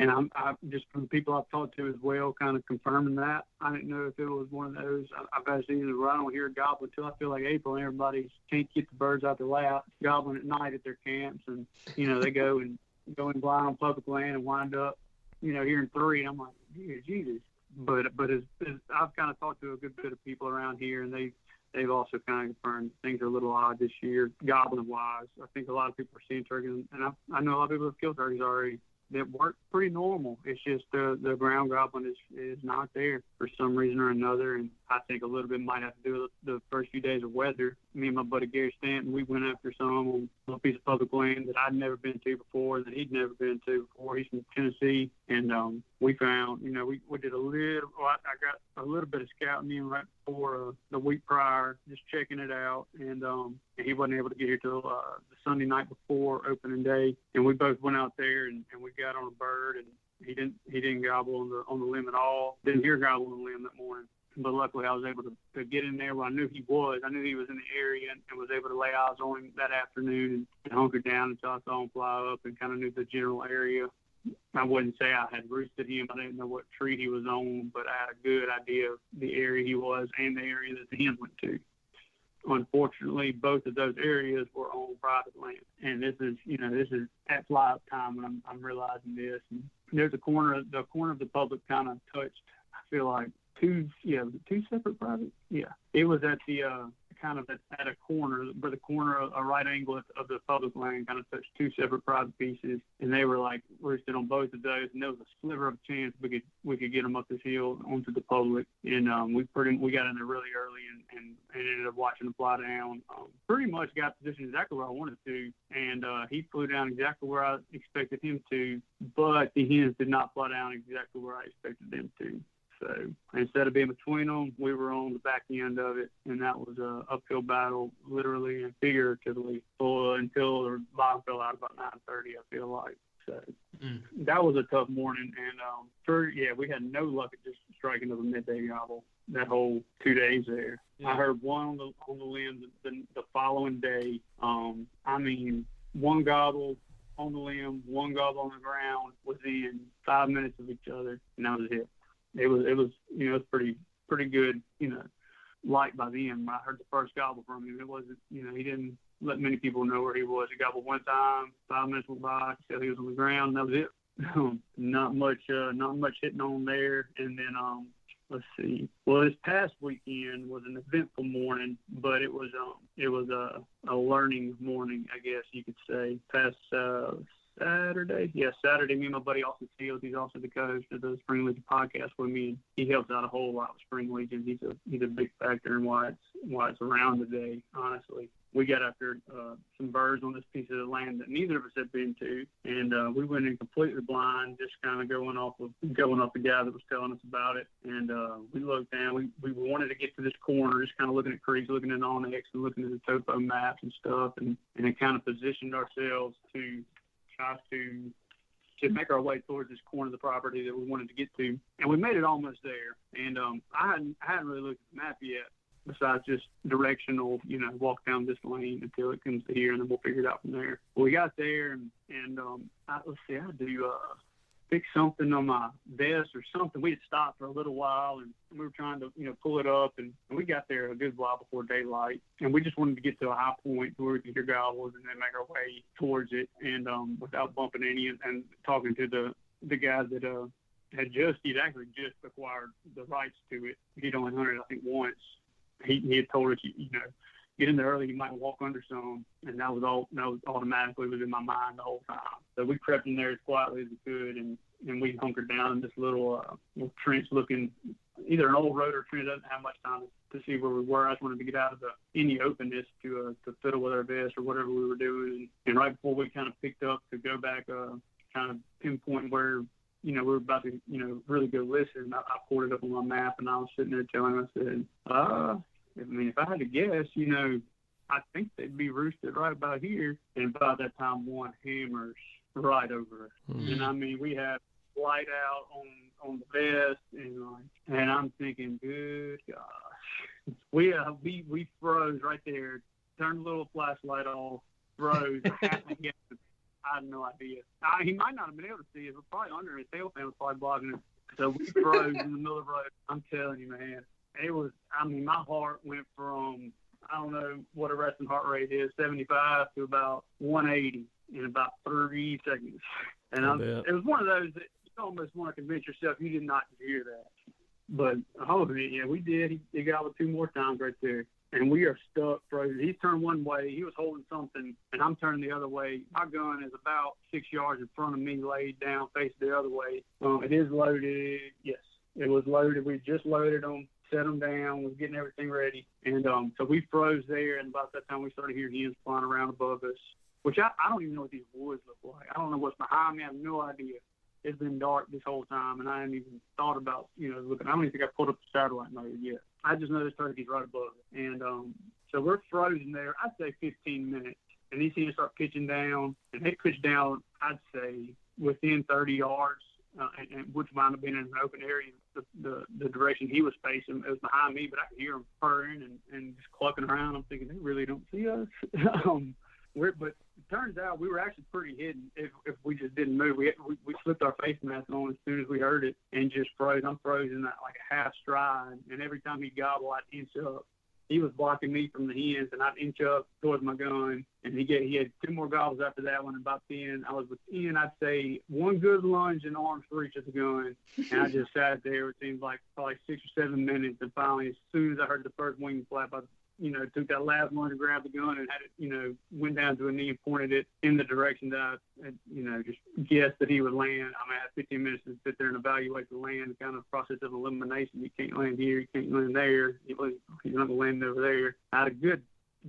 and I'm I, just from people I've talked to as well, kind of confirming that. I didn't know if it was one of those. I, I've had seasons where I don't hear a gobbling until I feel like April, and everybody can't get the birds out their lap, gobbling at night at their camps, and you know they go and go and blind on public land and wind up, you know, hearing three. And I'm like, "Yeah, Jesus. But but as, as I've kind of talked to a good bit of people around here, and they they've also kind of confirmed things are a little odd this year, gobbling wise. I think a lot of people are seeing turkeys, and I, I know a lot of people have killed turkeys already that work pretty normal. It's just the the ground gobbling is is not there for some reason or another, and I think a little bit might have to do with the first few days of weather. Me and my buddy Gary Stanton, we went after some on a piece of public land that I'd never been to before, that he'd never been to before. He's from Tennessee, and um, we found, you know, we, we did a little, well, I, I got a little bit of scouting in right before uh, the week prior, just checking it out, and um, and he wasn't able to get here till uh, the Sunday night before opening day, and we both went out there and, and we got on a bird, and he didn't he didn't gobble on the on the limb at all. Didn't hear gobble on the limb that morning. But luckily, I was able to, to get in there where I knew he was. I knew he was in the area and, and was able to lay eyes on him that afternoon and, and hunker down until I saw him fly up and kind of knew the general area. I wouldn't say I had roosted him. I didn't know what tree he was on, but I had a good idea of the area he was and the area that the hen went to. Unfortunately, both of those areas were on private land, and this is, you know, this is at fly up time when I'm, I'm realizing this. And there's a corner, the corner of the public kind of touched. I feel like two, yeah, two separate private. Yeah, it was at the uh, kind of at, at a corner where the corner, a right angle of of the public land, kind of touched two separate private pieces, and they were like roosted on both of those, and there was a sliver of a chance we could we could get them up this hill onto the public, and um, we pretty we got in there really early and, and, and ended up watching them fly down. Um, pretty much got positioned exactly where I wanted to, and uh, he flew down exactly where I expected him to, but the hens did not fly down exactly where I expected them to. So instead of being between them, we were on the back end of it, and that was a uphill battle, literally and figuratively, for, until the bottom fell out about 9:30. I feel like. So Mm. that was a tough morning, and um, for yeah, we had no luck at just striking of a midday gobble that whole two days there. I heard one on the on the limb the, the, the following day. Um, I mean, one gobble on the limb, one gobble on the ground within five minutes of each other, and that was it. It was it was you know it's pretty pretty good you know light by then. When I heard the first gobble from him, it wasn't you know he didn't let many people know where he was. He gobbled one time, five minutes went by, he he was on the ground, and that was it. not much uh, not much hitting on there, and then um let's see. Well, this past weekend was an eventful morning, but it was um it was a a learning morning, I guess you could say. Past uh, Saturday, yeah, Saturday. Me and my buddy Austin Fields, he's also the coach of the Spring Legion podcast with me. He helps out a whole lot with Spring Legion. He's a he's a big factor in why it's why it's around today. Honestly, we got after uh, some birds on this piece of land that neither of us had been to, and uh, we went in completely blind, just kind of going off of going off the guy that was telling us about it. And uh, we looked down. We we wanted to get to this corner, just kind of looking at creeks, looking at onX, and looking at the topo maps and stuff, and and it kind of positioned ourselves to to to make our way towards this corner of the property that we wanted to get to, and we made it almost there. And um, I hadn't I hadn't really looked at the map yet, besides just directional, you know, walk down this lane until it comes to here, and then we'll figure it out from there. Well, we got there, and and um, I, let's see, I do. uh, fix something on my vest or something. We had stopped for a little while, and we were trying to, you know, pull it up, and, we got there a good while before daylight, and we just wanted to get to a high point where we could hear gobbles and then make our way towards it, and um, without bumping any, and, and talking to the the guy that uh had just he'd actually just acquired the rights to it. He'd only hunted I think once. He he had told us you, you know get in there early, you might walk under some, and that was all that was automatically was in my mind the whole time. So we crept in there as quietly as we could, and and we hunkered down in this little uh, little trench looking either an old road or trench. Doesn't have much time to see where we were. I just wanted to get out of the any openness to uh, to fiddle with our vest or whatever we were doing. And right before we kind of picked up to go back, uh, kind of pinpoint where you know we were about to you know really go listen. I, I pulled it up on my map and I was sitting there telling him, I said, uh, I mean, if I had to guess, you know, I think they'd be roosted right about here. And by that time, one hammers right over us. Mm. And I mean, we had light out on on the vest, and like, and I'm thinking, good gosh, we uh, we we froze right there. Turned the little flashlight off, froze. I had no idea. I, he might not have been able to see it, but probably under his tail fan was probably blocking it. So we froze in the middle of the road. I'm telling you, man, it was. I mean, my heart went from I don't know what a resting heart rate is, 75 to about 180 in about three seconds. And I I'm, it was one of those that you almost want to convince yourself you did not hear that. But oh yeah, we did. He, he got it two more times right there, and we are stuck frozen. He's turned one way. He was holding something, and I'm turning the other way. My gun is about six yards in front of me, laid down, facing the other way. Um, it is loaded. Yes, it was loaded. We just loaded them, set them down, was getting everything ready, and um, so we froze there. And about that time, we started hearing hens flying around above us, which I, I don't even know what these woods look like. I don't know what's behind me. I have no idea it's been dark this whole time, and I hadn't even thought about, you know, looking. I don't even think I pulled up the satellite mode yet. I just know this turkey's right above it, and um, so we're frozen there. I'd say 15 minutes, and these things start pitching down, and they pitch down. I'd say within 30 yards, uh, and, and which might have been in an open area. The, the the direction he was facing, it was behind me, but I could hear him purring and and just clucking around. I'm thinking they really don't see us. um, we're, but it turns out we were actually pretty hidden if, if we just didn't move. We, we we slipped our face mask on as soon as we heard it and just froze. I'm frozen at like a half stride, and every time he gobbled, I'd inch up. He was blocking me from the hens, and I'd inch up towards my gun. And he get he had two more gobbles after that one. And about then, I was within I'd say one good lunge and arms reach of the gun, and I just sat there. It seemed like probably six or seven minutes, and finally, as soon as I heard the first wing flap, I you know, took that last one and grabbed the gun and had it, you know, went down to a knee and pointed it in the direction that I, had, you know, just guessed that he would land. I mean, I had 15 minutes to sit there and evaluate the land, kind of process of elimination. You can't land here, you can't land there. You, you're not going to land over there. I had a good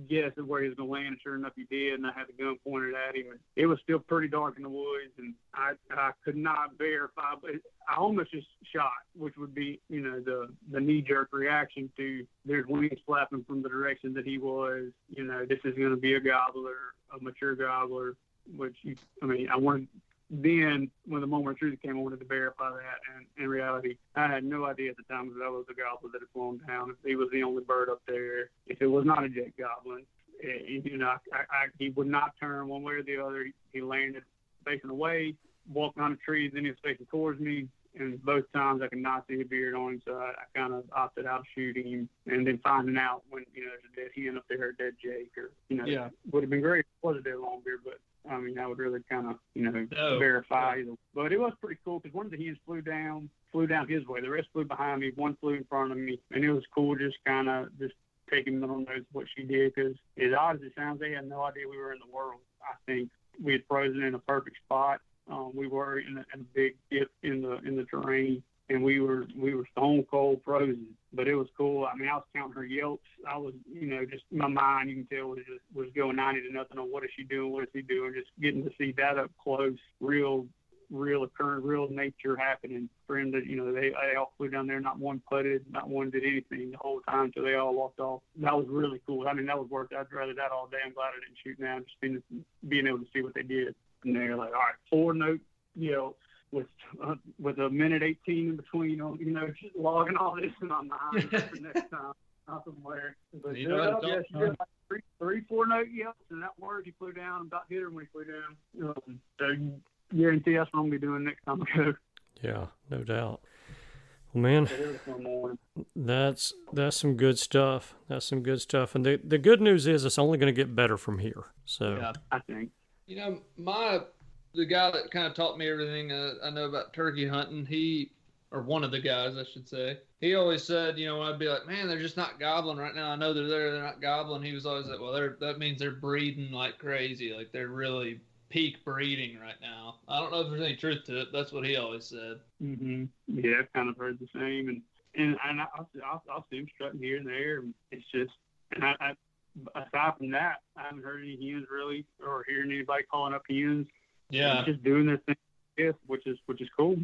guess at where he was going to land. And sure enough, he did. And I had the gun pointed at him. And it was still pretty dark in the woods, and I I could not verify, but I almost just shot, which would be you know the the knee jerk reaction to there's wings flapping from the direction that he was. You know, this is going to be a gobbler, a mature gobbler. Which you, I mean, I wanted then when the moment of truth came, I wanted to verify that. And in reality, I had no idea at the time that that was a goblin that had flown down. If he was the only bird up there, if it was not a jet goblin, it, you know, I, I, he would not turn one way or the other. He landed facing away, walked on the trees, then he was facing towards me. And both times I could not see a beard on him, so I, I kind of opted out of shooting him. And then finding out when you know there's a dead hen up there, a dead Jake, or you know, Yeah. would have been great if it was a dead long beard, but I mean, that would really kind of, you know, No. verify. either. But it was pretty cool because one of the hens flew down, flew down his way. The rest flew behind me. One flew in front of me, and it was cool just kind of just taking little notes of what she did. Because as odd as it sounds, they had no idea we were in the world. I think we had frozen in a perfect spot. Um, we were in a, in a big dip in the in the terrain, and we were we were stone cold frozen. But it was cool. I mean, I was counting her yelps. I was, you know, just my mind you can tell was just was going ninety to nothing on what is she doing, what is he doing. Just getting to see that up close, real, real occurrence, real nature happening. For him to, you know, they they all flew down there, not one putted, not one did anything the whole time until they all walked off. That was really cool. I mean, that was worth. I'd rather that all day. I'm glad I didn't shoot now. Just being being able to see what they did. And they're like, all right, four note yelps with uh, with a minute 18 in between on you know just logging all this in my mind for next time not somewhere but You know how to uh, talk, yeah, she did like three, three four note yelps and that word he flew down and about hit her when he flew down um, so guarantee that's what I'm gonna be doing next time I go Yeah, no doubt. Well, man, so there's one more that's that's some good stuff. That's some good stuff. And the the good news is it's only going to get better from here. So Yeah. I think You know, my the guy that kind of taught me everything uh, I know about turkey hunting, he or one of the guys I should say, he always said, you know, I'd be like, man, they're just not gobbling right now. I know they're there, they're not gobbling. He was always like, well, they're that means they're breeding like crazy, like they're really peak breeding right now. I don't know if there's any truth to it. That's what he always said. hmm Yeah, I've kind of heard the same, and and and I'll, I'll, I'll see them strutting here and there. And it's just, and I, I, aside from that, I haven't heard any hens really, or hearing anybody calling up hens. Yeah. just doing their thing, which is which is cool.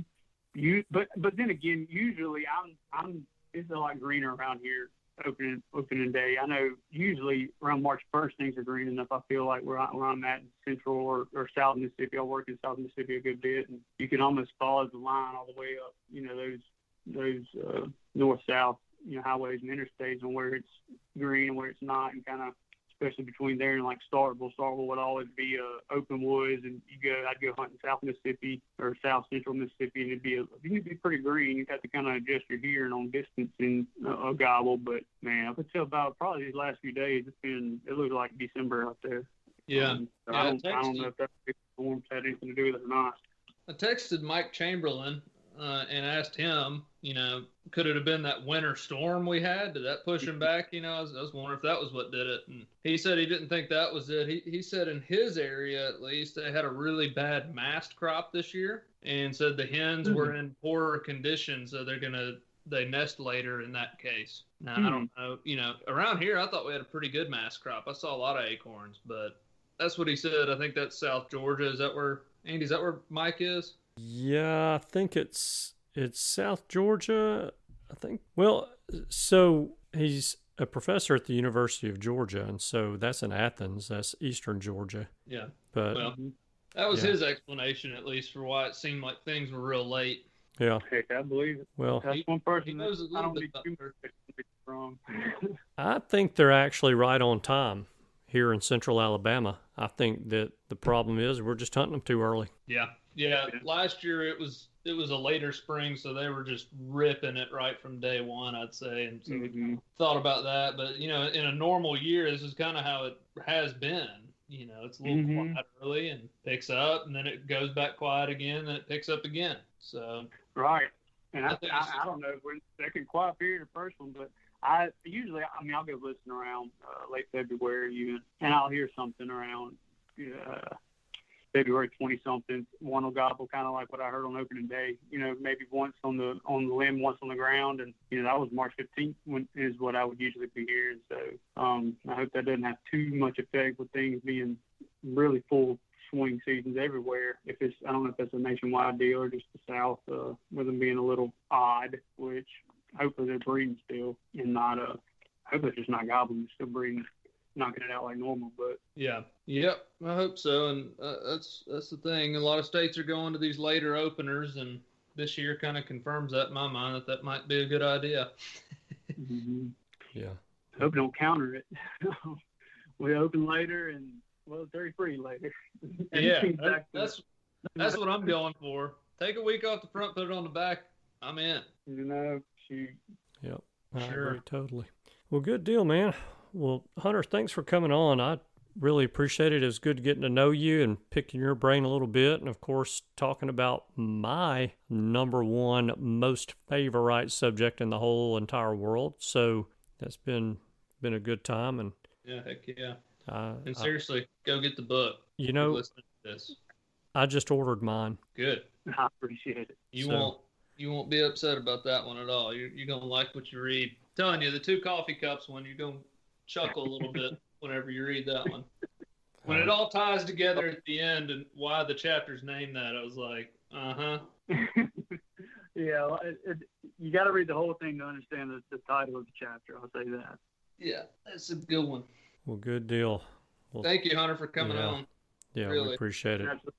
You, but but then again, usually I'm I'm it's a lot greener around here opening opening day. I know usually around March first things are green enough. I feel like where, I, where I'm at in Central or, or South Mississippi, I work in South Mississippi a good bit, and you can almost follow the line all the way up. You know those those uh, north south you know highways and interstates and where it's green and where it's not, and kind of especially between there and like Starkville. Starkville would always be uh, open woods, and you go, I'd go hunting South Mississippi or South Central Mississippi, and it'd be a, it'd be pretty green. You'd have to kind of adjust your hearing on distance and uh, a gobble. But man, up until about probably these last few days, it's been it looks like December out there. Yeah. Um, so Yeah, I don't I Texas- don't know if that storm had anything to do with it or not. I texted Mike Chamberlain uh, and asked him, you know, could it have been that winter storm we had? Did that push him back? You know, I was, I was wondering if that was what did it. And he said he didn't think that was it. He, he said in his area, at least, they had a really bad mast crop this year and said the hens mm-hmm. were in poorer condition. So they're going to, they nest later in that case. Now, I don't hmm. know, you know, around here, I thought we had a pretty good mast crop. I saw a lot of acorns, but that's what he said. I think that's South Georgia. Is that where, Andy, is that where Mike is? Yeah, I think it's it's South Georgia. I think. Well, so he's a professor at the University of Georgia, and so that's in Athens. That's Eastern Georgia. Yeah. But Well, that was Yeah. his explanation, at least, for why it seemed like things were real late. yeah, Heck, I believe it. well, That's He- one He person knows a that I don't bit need about too much to wrong. I think they're actually right on time here in Central Alabama. I think that the problem is we're just hunting them too early. Yeah. yeah, Yeah. Last year it was it was a later spring, so they were just ripping it right from day one, I'd say. And so we Mhm. thought about that, but you know, in a normal year, this is kind of how it has been. You know, it's a little Mhm. quiet early and picks up, and then it goes back quiet again, and it picks up again. So Right. And I, I I, don't know if we're in the second quiet period or first one, but I usually, I mean, I'll go listen around uh, late February even, and I'll hear something around uh, February 20 something. One will gobble kind of like what I heard on opening day. You know, maybe once on the on the limb, once on the ground, and you know that was March 15th when is what I would usually be hearing. So um, I hope that doesn't have too much effect with things being really full swing seasons everywhere. If it's I don't know if that's a nationwide deal or just the South, uh, with them being a little odd, which hopefully they're breeding still and not uh hopefully it's just not gobbling, they're still breeding knocking it out like normal. But yeah, yep, I hope so. And uh, that's that's the thing. A lot of states are going to these later openers, and this year kind of confirms that in my mind that that might be a good idea. mm-hmm. Yeah. Hope don't counter it. we open later and well, it's very free later. yeah, that, that's that's what I'm going for. Take a week off the front, put it on the back. I'm in. You know, shoot. Yep. I sure. agree totally. Well, good deal, man. Well, Hunter, thanks for coming on. I really appreciate it. It was good getting to know you and picking your brain a little bit. And of course, talking about my number one most favorite subject in the whole entire world. So that's been been a good time. And yeah, heck yeah. Uh, and seriously, I, go get the book. You know, listen to this. I just ordered mine. Good. I appreciate it. You so, won't you won't be upset about that one at all. You're, you're gonna like what you read. I'm telling you, the two coffee cups one, you're gonna chuckle a little bit whenever you read that one. When it all ties together at the end and why the chapter's named that, I was like, uh huh. yeah, it, it, you got to read the whole thing to understand the, the title of the chapter. I'll say that. Yeah, that's a good one. Well, good deal. Well, Thank you, Hunter, for coming yeah. on. Yeah, really. we appreciate it. Absolutely.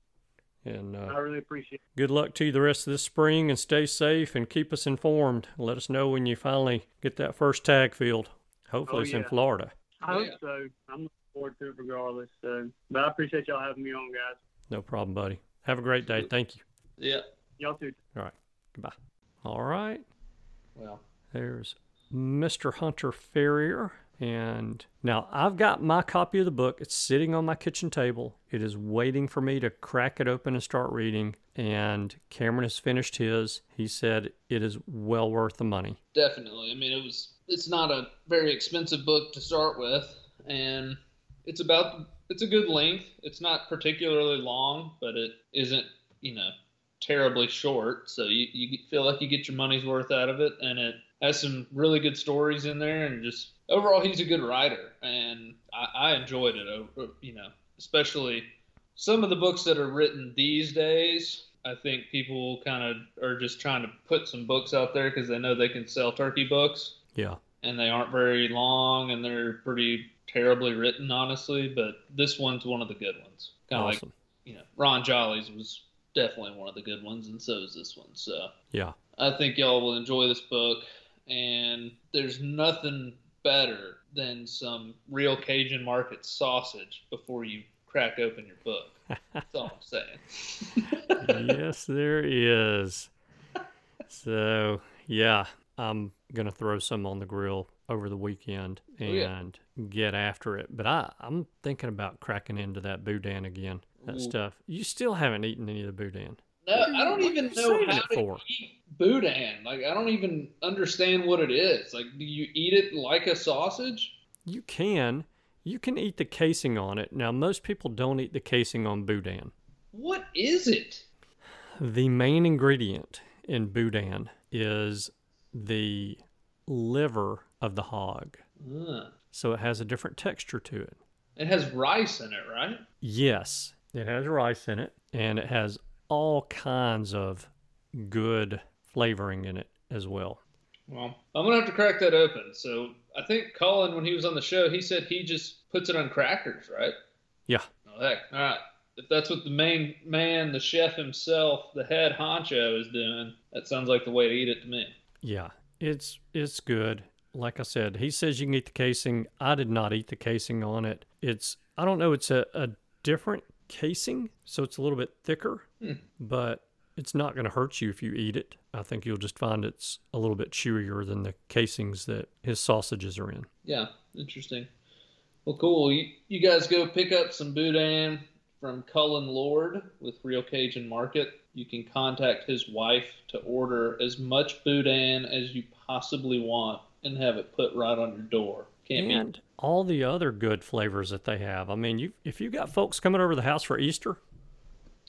And uh, I really appreciate it. Good luck to you the rest of this spring and stay safe and keep us informed. Let us know when you finally get that first tag field. Hopefully oh, it's yeah. in Florida. I hope so. I'm looking forward to it regardless. So, but I appreciate y'all having me on, guys. No problem, buddy. Have a great day. Thank you. Yeah. Y'all too. All right. Goodbye. All right. Well, there's Mr. Hunter Ferrier. And now I've got my copy of the book. It's sitting on my kitchen table. It is waiting for me to crack it open and start reading. And Cameron has finished his. He said it is well worth the money. Definitely. I mean, it was. It's not a very expensive book to start with, and it's about. It's a good length. It's not particularly long, but it isn't. You know, terribly short. So you you feel like you get your money's worth out of it, and it has some really good stories in there, and just overall, he's a good writer, and I, I enjoyed it. You know, especially some of the books that are written these days. I think people kind of are just trying to put some books out there because they know they can sell turkey books. Yeah. And they aren't very long, and they're pretty terribly written, honestly. But this one's one of the good ones. Kind of awesome. like, you know, Ron Jolly's was definitely one of the good ones, and so is this one. So yeah, I think y'all will enjoy this book. And there's nothing better than some real Cajun market sausage before you crack open your book. That's all I'm saying. yes, there is. So, yeah, I'm going to throw some on the grill over the weekend and oh, yeah. get after it. But I, I'm thinking about cracking into that boudin again. That stuff. You still haven't eaten any of the boudin. No, I don't even know how to for? eat boudin. Like I don't even understand what it is. Like, do you eat it like a sausage? You can. You can eat the casing on it. Now, most people don't eat the casing on boudin. What is it? The main ingredient in boudin is the liver of the hog. Uh. So it has a different texture to it. It has rice in it, right? Yes, it has rice in it, and it has all kinds of good flavoring in it as well. Well, I'm gonna have to crack that open. So I think Colin, when he was on the show, he said he just puts it on crackers, right? Yeah. Oh heck, all right. If that's what the main man, the chef himself, the head honcho is doing, that sounds like the way to eat it to me. Yeah, it's it's good. Like I said, he says you can eat the casing. I did not eat the casing on it. It's I don't know. It's a, a different casing, so it's a little bit thicker, hmm. but it's not going to hurt you if you eat it. I think you'll just find it's a little bit chewier than the casings that his sausages are in. Yeah, interesting. Well, cool. You, you guys go pick up some boudin from Cullen Lord with Real Cajun Market. You can contact his wife to order as much boudin as you possibly want and have it put right on your door. Can't and be. all the other good flavors that they have. I mean, you if you got folks coming over the house for Easter,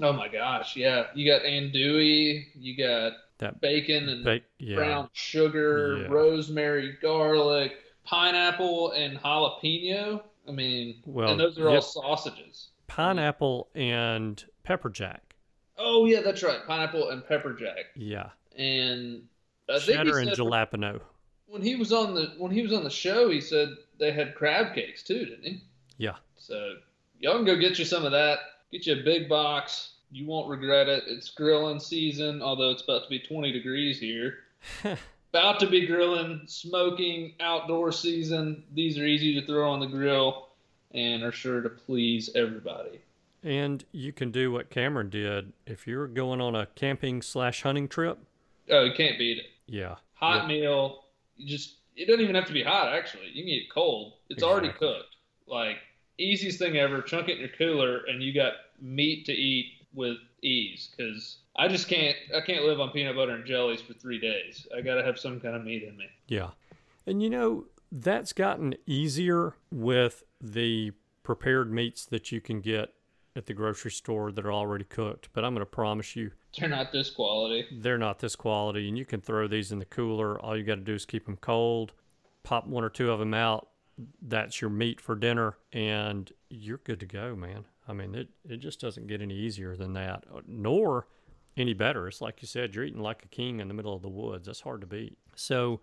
Oh my gosh, yeah. You got andouille, you got That bacon and ba- yeah, brown sugar, Yeah. rosemary, garlic, pineapple, and jalapeno. I mean, Well, and those are all sausages. pineapple and pepper jack. Oh yeah, that's right, pineapple and pepper jack, Yeah, and I think he cheddar and jalapeno. when he was on the when he was on the show, he said they had crab cakes too, didn't he? Yeah, So y'all can go get you some of that. Get you a big box. You won't regret it. It's grilling season, although it's about to be 20 degrees here. about to be grilling, smoking, outdoor season. These are easy to throw on the grill and are sure to please everybody. And you can do what Cameron did if you're going on a camping slash hunting trip. Oh, you can't beat it. Yeah, Hot Yeah. meal. You just it doesn't even have to be hot actually. You can eat it cold. It's already cooked. Like easiest thing ever. Chunk it in your cooler and you got meat to eat with ease. Because I just can't I can't live on peanut butter and jellies for three days. I gotta have some kind of meat in me. Yeah. And you know, that's gotten easier with the prepared meats that you can get at the grocery store that are already cooked. But I'm going to promise you, They're not this quality. they're not this quality. And you can throw these in the cooler. All you got to do is keep them cold, pop one or two of them out. That's your meat for dinner, and you're good to go, man. I mean, it, it just doesn't get any easier than that, nor any better. It's like you said, you're eating like a king in the middle of the woods. That's hard to beat. So,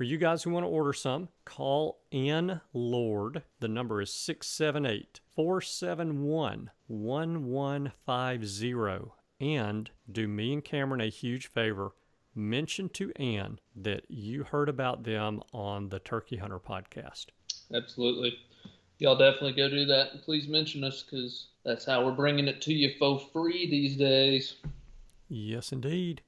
for you guys who want to order some, call Ann Lord. The number is 678 471 1150. And do me and Cameron a huge favor. Mention to Ann that you heard about them on the Turkey Hunter podcast. Absolutely. Y'all definitely go do that. And please mention us because that's how we're bringing it to you for free these days. Yes, indeed.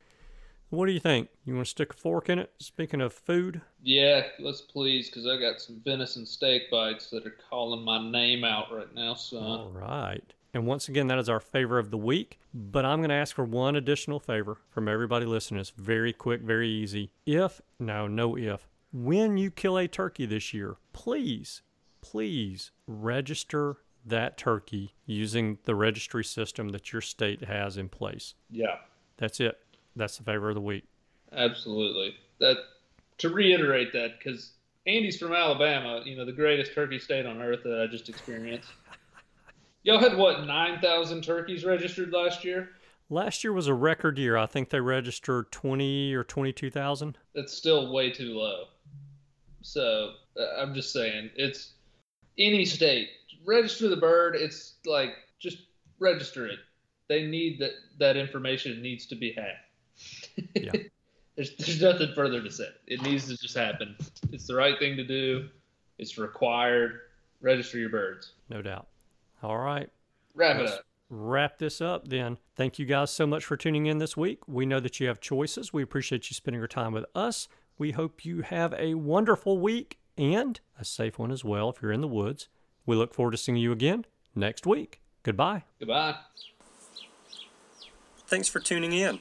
What do you think? You want to stick a fork in it? Speaking of food, Yeah, let's please, because I got some venison steak bites that are calling my name out right now, son. All right. And once again, that is our favor of the week. But I'm going to ask for one additional favor from everybody listening. It's very quick, very easy. If, no, no if, when you kill a turkey this year, please, please register that turkey using the registry system that your state has in place. Yeah, That's it. That's the favor of the week. absolutely. That to reiterate that, because Andy's from Alabama, you know, the greatest turkey state on earth that I just experienced. Y'all had what nine thousand turkeys registered last year? Last year was a record year. I think they registered 20 or 22,000. That's still way too low. So uh, I'm just saying, it's any state register the bird. It's like just register it. They need that. That information needs to be had. Yeah. there's there's nothing further to say. It needs to just happen. It's the right thing to do. It's required. Register your birds. No doubt. All right. Wrap it Let's up. Wrap this up then. Thank you guys so much for tuning in this week. We know that you have choices. We appreciate you spending your time with us. We hope you have a wonderful week and a safe one as well if you're in the woods. We look forward to seeing you again next week. Goodbye. Goodbye. Thanks for tuning in.